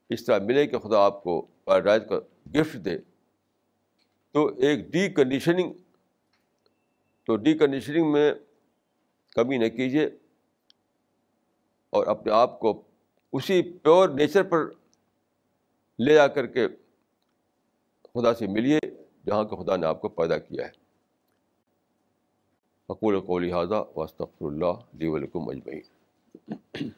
اس طرح ملے کہ خدا آپ کو پیراڈائز کا گفٹ دے، تو ایک ڈی کنڈیشننگ تو ڈی کنڈیشننگ میں کمی نہ کیجیے اور اپنے آپ کو اسی پیور نیچر پر لے جا کر کے خدا سے ملیے، جہاں کہ خدا نے آپ کو پیدا کیا ہے۔ اقول کو لہٰذا وسط اللہ لی ولکم اجمعین